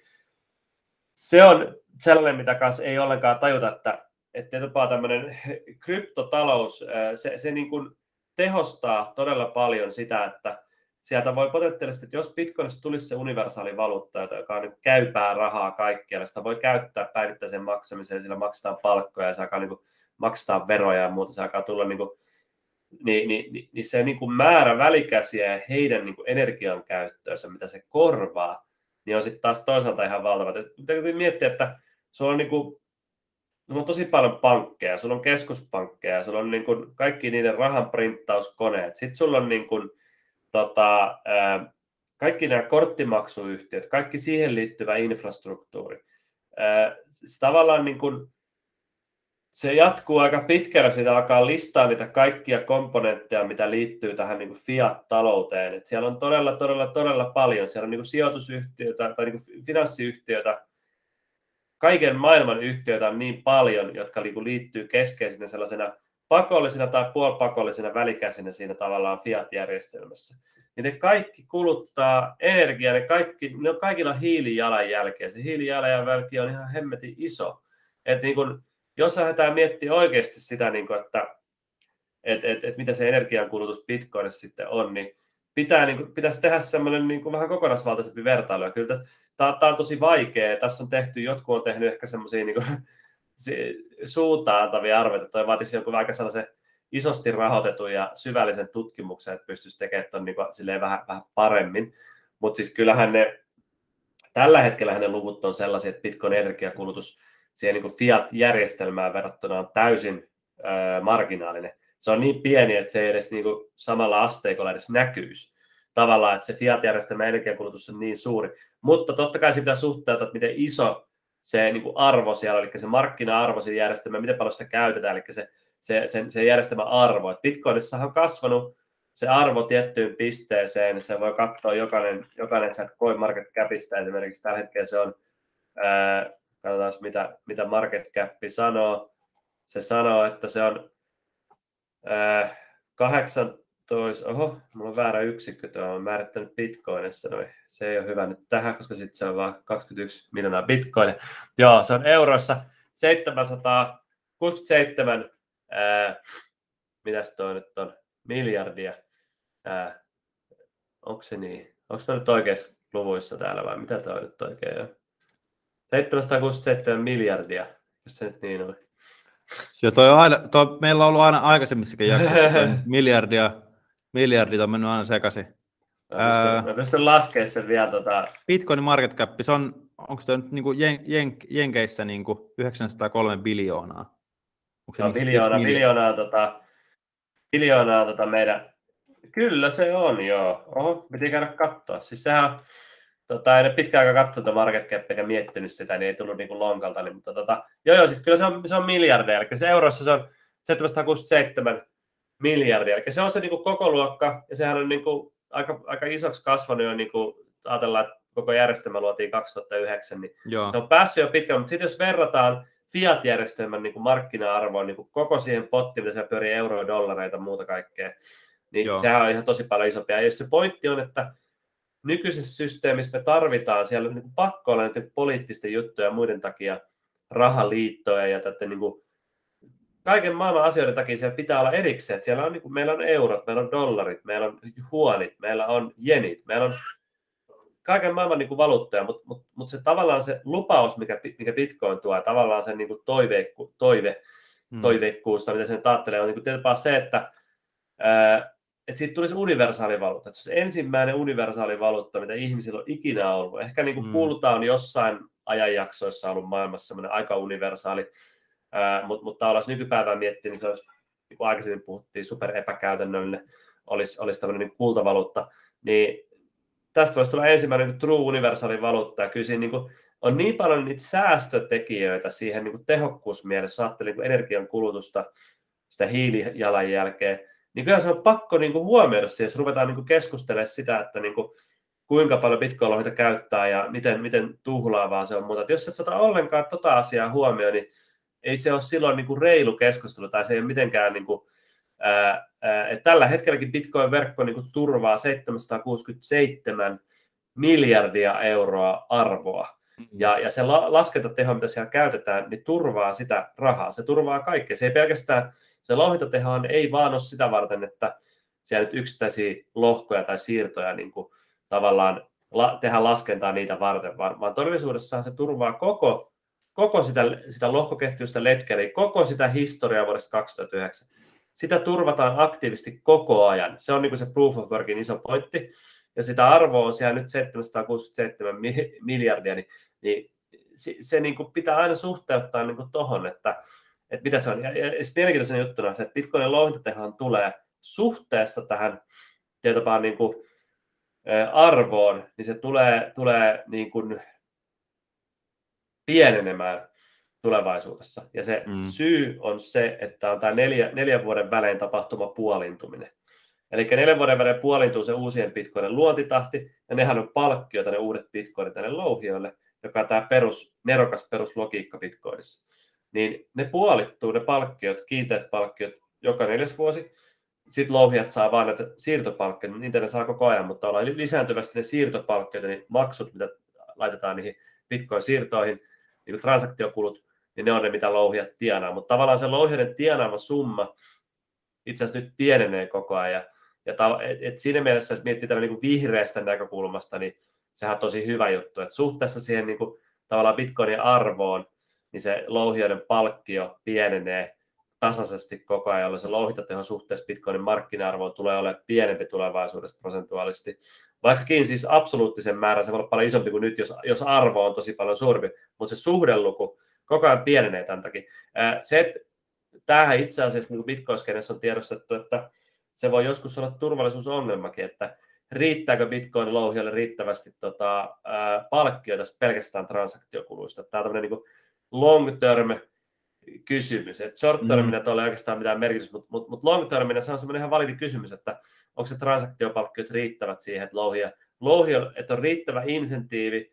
se on sellainen, mitä kanssa ei ollenkaan tajuta, että, että jopa tämmöinen kryptotalous, se, se niin kuin tehostaa todella paljon sitä, että sieltä voi potentiaalisesti, että jos Bitcoinista tulisi se universaali valuutta, joka on niin käypää rahaa kaikkialle, sitä voi käyttää päivittäisen maksamiseen, sillä maksetaan palkkoja ja se alkaa niin kuin, maksetaan veroja ja muuta, se alkaa tulla niin kuin, niin, niin, niin, niin se niin kuin määrä välikäsiä ja heidän niin kuin energian käyttöönsä, mitä se korvaa, niin on sitten taas toisaalta ihan valtava. Täytyy miettiä, että sulla on, niin kuin, sulla on tosi paljon pankkeja, sulla on keskuspankkeja, sulla on niin kuin kaikki niiden rahan printtauskoneet, sitten sulla on niin kuin, tota, kaikki nämä korttimaksuyhtiöt, kaikki siihen liittyvä infrastruktuuri. Tavallaan niin kuin, se jatkuu aika pitkällä, sitä alkaa listaa niitä kaikkia komponentteja, mitä liittyy tähän niin fiat-talouteen. Et siellä on todella, todella, todella paljon. Siellä on niin sijoitusyhtiöitä tai niin finanssiyhtiöitä, kaiken maailman yhtiöitä on niin paljon, jotka niin liittyy keskeisinä sellaisena pakollisina tai puolipakollisina välikäsinä siinä tavallaan fiat-järjestelmässä. Niin ne kaikki kuluttaa energiaa, ne, kaikki, ne on kaikilla hiilijalanjälkeä. Se hiilijalanjälki on ihan hemmetin iso. Et niin kun, jos lähdetään miettimään oikeasti sitä, niin kuin, että et, et, et mitä se energiankulutus Bitcoinissa sitten on, niin pitää, niin kuin, pitäisi tehdä semmoinen niin kuin vähän kokonaisvaltaisempi vertailu. Ja kyllä tämä on tosi vaikea. Tässä on tehty, jotkut on tehnyt ehkä semmoisia niin suuntaan antavia arvioita. Toi vaatisi jonkun aika sellaisen isosti rahoitetun ja syvällisen tutkimuksen, että pystyisi tekemään tuon niin kuin, vähän, vähän paremmin. Mutta siis kyllähän ne, tällä hetkellä ne luvut on sellaisia, että Bitcoin energiakulutus siihen niin fiat-järjestelmään verrattuna on täysin ö, marginaalinen. Se on niin pieni, että se ei edes niin kuin samalla asteikolla edes näkyisi. Tavallaan, että se fiat-järjestelmän energiakulutus on niin suuri. Mutta totta kai se pitää että miten iso se niin kuin arvo siellä, eli se markkina-arvo siinä järjestelmä, miten paljon sitä käytetään, eli se, se, se, se järjestelmän arvo. Et Bitcoinissa on kasvanut se arvo tiettyyn pisteeseen, se voi katsoa jokainen, jokainen sieltä CoinMarketCapista esimerkiksi tällä hetkellä se on ää, Katsotaan, mitä, mitä market cap sanoo. Se sanoo, että se on ää, 18, oho, mulla on väärä yksikkö, tuo on määrittänyt bitcoinissa, noin. se ei ole hyvä nyt tähän, koska sitten se on vain 21 miljoonaa bitcoinia. Joo, se on euroissa 767, ää, mitäs toi nyt on, miljardia. Ää, onko se niin? Onko se nyt oikeassa luvuissa täällä vai mitä toi nyt oikein on? 767 miljardia, jos se nyt niin on. Ja toi on aina, toi, meillä on ollut aina aikaisemmissakin jaksoissa miljardia, miljardit on mennyt aina sekaisin. Mä pystyn, pystyn laskemaan sen vielä. Tota... Bitcoin market cap, se on, onko se nyt niinku jen, jen, Jenkeissä niinku 903 biljoonaa? Onko se no, biljoona, biljoonaa, tota, biljoonaa tota meidän, kyllä se on joo. Oho, piti käydä katsoa. Siis sehän tota, en pitkään aikaa katsonut market cap ja miettinyt sitä, niin ei tullut niin kuin lonkalta. Niin, mutta tota, joo, joo, siis kyllä se on, se on miljardeja, eli se eurossa se on 767 miljardia, eli se on se niin kuin koko luokka, ja sehän on niin kuin aika, aika isoksi kasvanut jo, niin kuin ajatellaan, että koko järjestelmä luotiin 2009, niin joo. se on päässyt jo pitkään, mutta sitten jos verrataan fiat-järjestelmän niin kuin markkina-arvoon, niin kuin koko siihen pottiin, mitä se pyörii euroja, dollareita ja muuta kaikkea, niin Joo. sehän on ihan tosi paljon isompi. Ja se pointti on, että nykyisessä systeemissä me tarvitaan, siellä on niin pakko olla näiden poliittisten juttuja ja muiden takia rahaliittoja ja tätä niin kuin, kaiken maailman asioiden takia siellä pitää olla erikseen. Että siellä on, niin kuin, meillä on eurot, meillä on dollarit, meillä on huonit, meillä on jenit, meillä on kaiken maailman niin kuin valuuttoja, mutta mut, mut se tavallaan se lupaus, mikä, mikä Bitcoin tuo, tavallaan se niin kuin toive, toive, hmm. toiveikkuus, mitä sen ajattelee, on niin kuin se, että ää, että siitä tulisi universaali valuutta. Että se on ensimmäinen universaali valuutta, mitä ihmisillä on ikinä ollut. Ehkä niin kuin mm. kuulutaan jossain ajanjaksoissa ollut maailmassa semmoinen aika universaali, äh, mutta, mutta olisi nykypäivää miettiä, niin se olisi, niin kuin aikaisemmin puhuttiin, super epäkäytännöllinen, olisi, olisi tämmöinen niin kultavaluutta, niin tästä voisi tulla ensimmäinen niin true universaali valuutta, ja kyllä siinä niin kuin, on niin paljon niitä säästötekijöitä siihen niin kuin tehokkuusmielessä, jos ajattelee niin energian kulutusta, sitä hiilijalanjälkeä, niin kyllä se on pakko niin kuin huomioida se, jos ruvetaan niin kuin keskustelemaan sitä, että niin kuin, kuinka paljon bitcoin käyttää ja miten, miten tuhlaavaa se on. Mutta jos et sata ollenkaan tota asiaa huomioon, niin ei se ole silloin niin kuin reilu keskustelu tai se ei ole mitenkään niin kuin, ää, ää, että tällä hetkelläkin Bitcoin-verkko niin kuin turvaa 767 miljardia euroa arvoa. Mm. Ja, ja se la, laskentateho, mitä siellä käytetään, niin turvaa sitä rahaa. Se turvaa kaikkea. Se ei pelkästään se louhintatehohan ei vaan ole sitä varten, että siellä nyt yksittäisiä lohkoja tai siirtoja niin kuin tavallaan la, tehdä laskentaa niitä varten, vaan, vaan todellisuudessa se turvaa koko, koko sitä, sitä lohkoketjusta letkeli, koko sitä historiaa vuodesta 2009. Sitä turvataan aktiivisesti koko ajan. Se on niin kuin se proof of workin iso pointti. Ja sitä arvoa on siellä nyt 767 miljardia, niin, niin se, se niin kuin pitää aina suhteuttaa niin kuin tohon, että, että mitä se on. Ja, ja mielenkiintoisena juttuna se, että Bitcoinin louhintatehohan tulee suhteessa tähän tietopaan niin kuin, arvoon, niin se tulee, tulee niin kuin pienenemään tulevaisuudessa. Ja se mm. syy on se, että on tämä neljä, neljän vuoden välein tapahtuma puolintuminen. Eli neljän vuoden välein puolintuu se uusien bitcoinin luontitahti, ja nehän on palkkioita ne uudet bitcoinit tänne louhijoille, joka on tämä perus, nerokas peruslogiikka bitcoinissa. Niin ne puolittuu, ne palkkiot, kiinteät palkkiot, joka neljäs vuosi, sitten louhijat saa vain näitä siirtopalkkeja, niitä ne saa koko ajan, mutta ollaan lisääntyvästi ne siirtopalkkeet, niin maksut, mitä laitetaan niihin bitcoin-siirtoihin, niin transaktiokulut, niin ne on ne, mitä louhijat tienaa. Mutta tavallaan se louhijoiden tienaama summa itse asiassa nyt pienenee koko ajan. Ja ta- et, et siinä mielessä, jos miettii tämän niin vihreästä näkökulmasta, niin sehän on tosi hyvä juttu. Et suhteessa siihen niin kuin, tavallaan bitcoinin arvoon, niin se louhijoiden palkkio pienenee tasaisesti koko ajan, jolloin se louhintateho suhteessa bitcoinin markkina-arvoon tulee olemaan pienempi tulevaisuudessa prosentuaalisesti. Vaikkakin siis absoluuttisen määrän se voi olla paljon isompi kuin nyt, jos, jos arvo on tosi paljon suurempi, mutta se suhdeluku koko ajan pienenee tämän takia. Se, että tämähän itse asiassa niin bitcoin on tiedostettu, että se voi joskus olla turvallisuusongelmakin, että riittääkö bitcoin louhijalle riittävästi tota, palkkioita pelkästään transaktiokuluista. Tämä on tämmöinen niin long term kysymys. Et short termina mm. ei ole oikeastaan mitään merkitystä, mutta mut, mut long termina se on semmoinen ihan validi kysymys, että onko se transaktiopalkkiot riittävät siihen, että louhia, louhia että on riittävä insentiivi,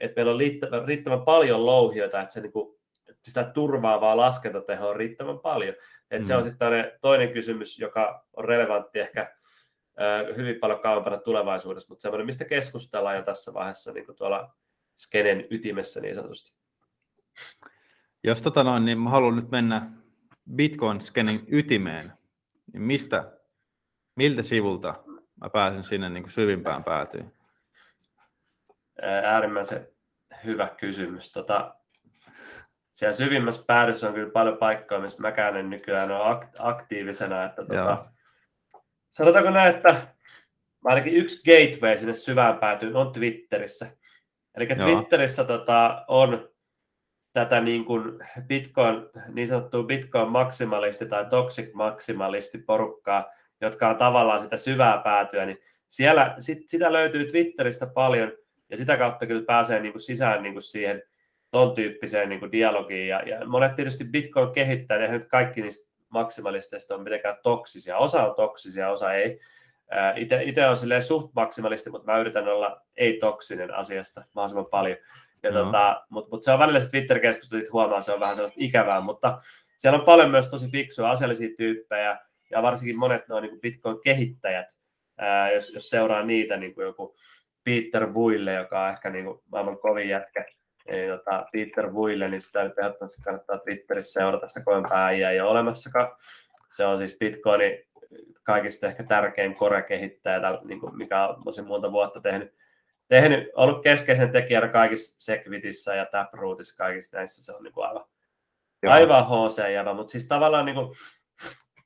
että meillä on riittävän, riittävän paljon louhioita, että se niinku, että sitä turvaavaa laskentatehoa on riittävän paljon. Et mm. Se on mm. sitten toinen kysymys, joka on relevantti ehkä äh, hyvin paljon kauempana tulevaisuudessa, mutta semmoinen, mistä keskustellaan jo tässä vaiheessa niin tuolla skenen ytimessä niin sanotusti. Jos tota noin, niin mä haluan nyt mennä Bitcoin-skenin ytimeen, niin mistä, miltä sivulta mä pääsen sinne niin kuin syvimpään päätyyn? Äärimmäisen hyvä kysymys. Tota, siellä syvimmässä päädyssä on kyllä paljon paikkoja, missä mäkään en nykyään ole aktiivisena. Että tota, sanotaanko näin, että ainakin yksi gateway sinne syvään päätyyn on Twitterissä. Eli Twitterissä tota, on tätä niin kuin Bitcoin, niin sanottua Bitcoin-maksimalisti tai toxic maksimalisti porukkaa, jotka on tavallaan sitä syvää päätyä, niin siellä sit, sitä löytyy Twitteristä paljon, ja sitä kautta kyllä pääsee niin kuin sisään niin kuin siihen ton tyyppiseen niin kuin dialogiin. Ja, ja monet tietysti Bitcoin kehittää, ja nyt kaikki niistä maksimalisteista on mitenkään toksisia. Osa on toksisia, osa ei. Itse on suht maksimalisti, mutta mä yritän olla ei-toksinen asiasta mahdollisimman paljon. Ja no. tota, mutta mut se on välillä se Twitter-keskustelut huomaa, se on vähän sellaista ikävää, mutta siellä on paljon myös tosi fiksuja asiallisia tyyppejä, ja varsinkin monet ne on niin Bitcoin-kehittäjät, ää, jos, jos seuraa niitä, niin kuin joku Peter Vuille, joka on ehkä niin kuin maailman kovin jätkä, niin tota, Peter Vuille, niin sitä nyt ehdottomasti kannattaa Twitterissä seurata, sitä kovempaa äijää ei ole olemassakaan. Se on siis Bitcoinin kaikista ehkä tärkein core-kehittäjä, niin kuin mikä on tosi monta vuotta tehnyt tehnyt, ollut keskeisen tekijänä kaikissa Segwitissä ja Taprootissa, kaikissa näissä. Se on niin kuin aivan, aivan HC-jävä, mutta siis tavallaan niin kuin,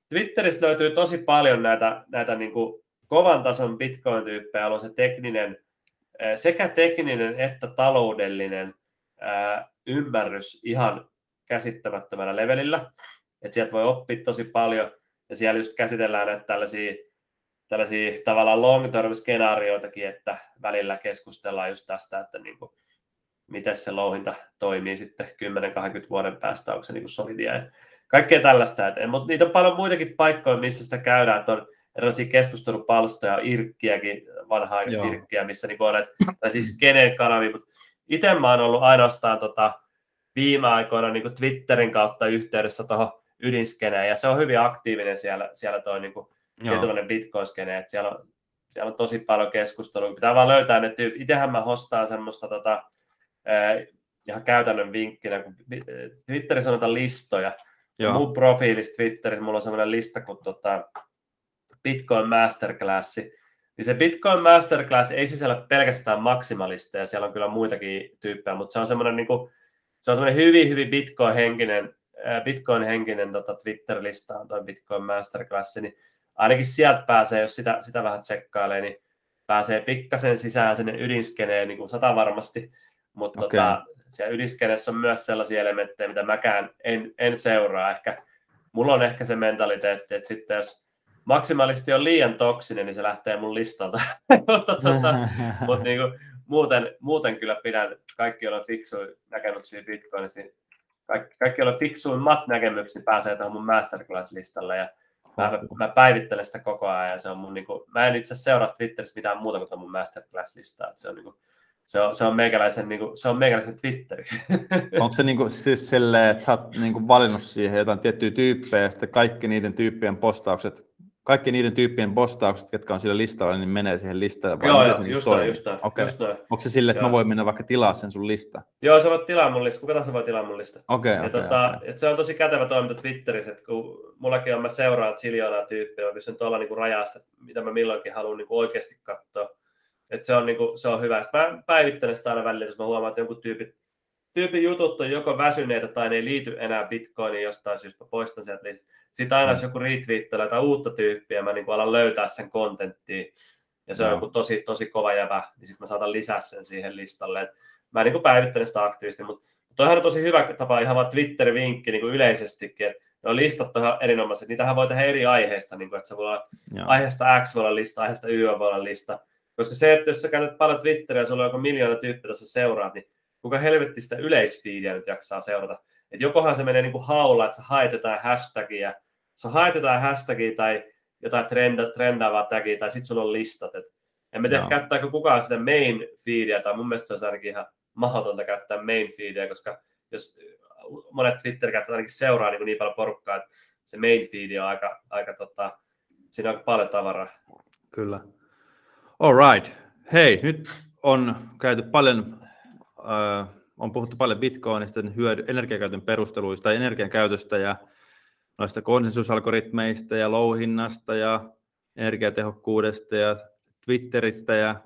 Twitteristä löytyy tosi paljon näitä, näitä niin kuin kovan tason Bitcoin-tyyppejä, on se tekninen, sekä tekninen että taloudellinen ää, ymmärrys ihan käsittämättömällä levelillä, että sieltä voi oppia tosi paljon, ja siellä just käsitellään näitä tällaisia tällaisia tavallaan long term skenaarioitakin, että välillä keskustellaan just tästä, että niin kuin, miten se louhinta toimii sitten 10-20 vuoden päästä, onko se niin kuin solidia ja kaikkea tällaista. Et, mutta niitä on paljon muitakin paikkoja, missä sitä käydään, että on erilaisia keskustelupalstoja, irkkiäkin, vanhaa irkkiä, missä niin on, tai siis kenen kanavi, mutta itse mä oon ollut ainoastaan tota, viime aikoina niin kuin Twitterin kautta yhteydessä tuohon ydinskeneen, ja se on hyvin aktiivinen siellä, siellä toi niin kuin tietynlainen bitcoin-skene, että siellä on, siellä on tosi paljon keskustelua. Pitää vaan löytää ne tyypit. Itsehän mä hostaan semmoista tota, eh, ihan käytännön vinkkinä, kun Twitterissä on listoja. Joo. Mun profiilissa Twitterissä mulla on semmoinen lista kuin tota, Bitcoin Masterclass, niin se Bitcoin Masterclass ei sisällä pelkästään maksimalisteja, siellä on kyllä muitakin tyyppejä, mutta se on semmoinen niin kuin, se on semmoinen hyvin, hyvin Bitcoin-henkinen, Bitcoin-henkinen tota Twitter-lista on tuo Bitcoin Masterclass, niin ainakin sieltä pääsee, jos sitä, sitä vähän tsekkailee, niin pääsee pikkasen sisään sinne ydinskeneen niin kuin sata varmasti, mutta okay. tota, siellä ydinskeneessä on myös sellaisia elementtejä, mitä mäkään en, en seuraa. Ehkä, mulla on ehkä se mentaliteetti, että sitten jos maksimalisti on liian toksinen, niin se lähtee mun listalta. mutta tota, mut niinku, muuten, muuten kyllä pidän kaikki, joilla on fiksuja näkemyksiä Bitcoinissa, niin kaikki, kaikki joilla on fiksuimmat näkemyksiä, niin pääsee tähän mun Masterclass-listalle. Ja mä, mä, päivittelen sitä koko ajan ja se on mun, niinku, mä en itse seuraa Twitterissä mitään muuta kuin mun Masterclass-listaa. Se on, niinku, se on, se on meikäläisen, niin kuin, se on meikäläisen Twitteri. Onko se niin kuin, siis silleen, että sä oot niin kuin valinnut siihen jotain tiettyjä tyyppejä ja sitten kaikki niiden tyyppien postaukset kaikki niiden tyyppien postaukset, jotka on sillä listalla, niin menee siihen listaan. Vai joo, joo niin just, noin, just, noin, okay. just noin. Onko se sille, että joo. mä voin mennä vaikka tilaa sen sun lista? Joo, sä voit tilaa mun lista. Kuka tahansa voi tilaa mun lista. Okei, okay, okay, tota, okay. Et se on tosi kätevä toiminta Twitterissä, että kun mullakin on, mä seuraan ziljoonaa tyyppiä, mä pystyn tuolla niinku rajasta, mitä mä milloinkin haluan niinku oikeasti katsoa. Et se, on niinku, se on hyvä. Sitten mä päivittelen sitä aina välillä, jos mä huomaan, että jonkun tyypin, tyypin jutut on joko väsyneitä tai ne ei liity enää Bitcoiniin jostain syystä, poistan sieltä listasta sitten aina jos joku retweettelee tai uutta tyyppiä, mä niin alan löytää sen kontenttiin, ja se on joku tosi, tosi kova jävä, niin sitten mä saatan lisää sen siihen listalle. Et mä niin päivittelen sitä aktiivisesti, mutta toihan on tosi hyvä tapa, ihan vaan Twitter-vinkki niin kuin yleisestikin, että ne on listat ihan erinomaiset, niitähän voi tehdä eri aiheista, niin kuin, että se voi olla Joo. aiheesta X voi olla lista, aiheesta Y voi olla lista, koska se, että jos sä käytät paljon Twitteriä ja sulla on joku miljoona tyyppiä tässä seuraat, niin kuka helvetti sitä yleisfiidiä nyt jaksaa seurata. Että jokohan se menee niin kuin haulla, että sä haet jotain hashtagia, sä haet jotain hashtagia tai jotain trenda, trendaavaa tagia, tai sitten sulla on listat. Et en mä tiedä, no. käyttääkö kukaan sitä main feedia, tai mun mielestä se on ainakin ihan mahdotonta käyttää main feedia, koska jos monet twitter käyttäjät ainakin seuraa niin, niin paljon porukkaa, että se main feed on aika, aika tota, siinä on aika paljon tavaraa. Kyllä. All right. Hei, nyt on käyty paljon, äh, on puhuttu paljon Bitcoinista, hyödy, energiakäytön perusteluista tai energian käytöstä ja noista konsensusalgoritmeista ja louhinnasta ja energiatehokkuudesta ja Twitteristä ja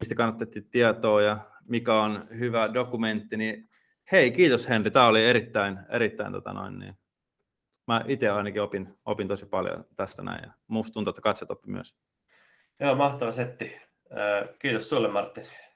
mistä kannattaa tietoa ja mikä on hyvä dokumentti, niin hei, kiitos Henri, tämä oli erittäin, erittäin tota noin, niin mä itse ainakin opin, opin tosi paljon tästä näin ja musta tuntuu, että katset oppi myös. Joo, mahtava setti. Kiitos sulle Martti.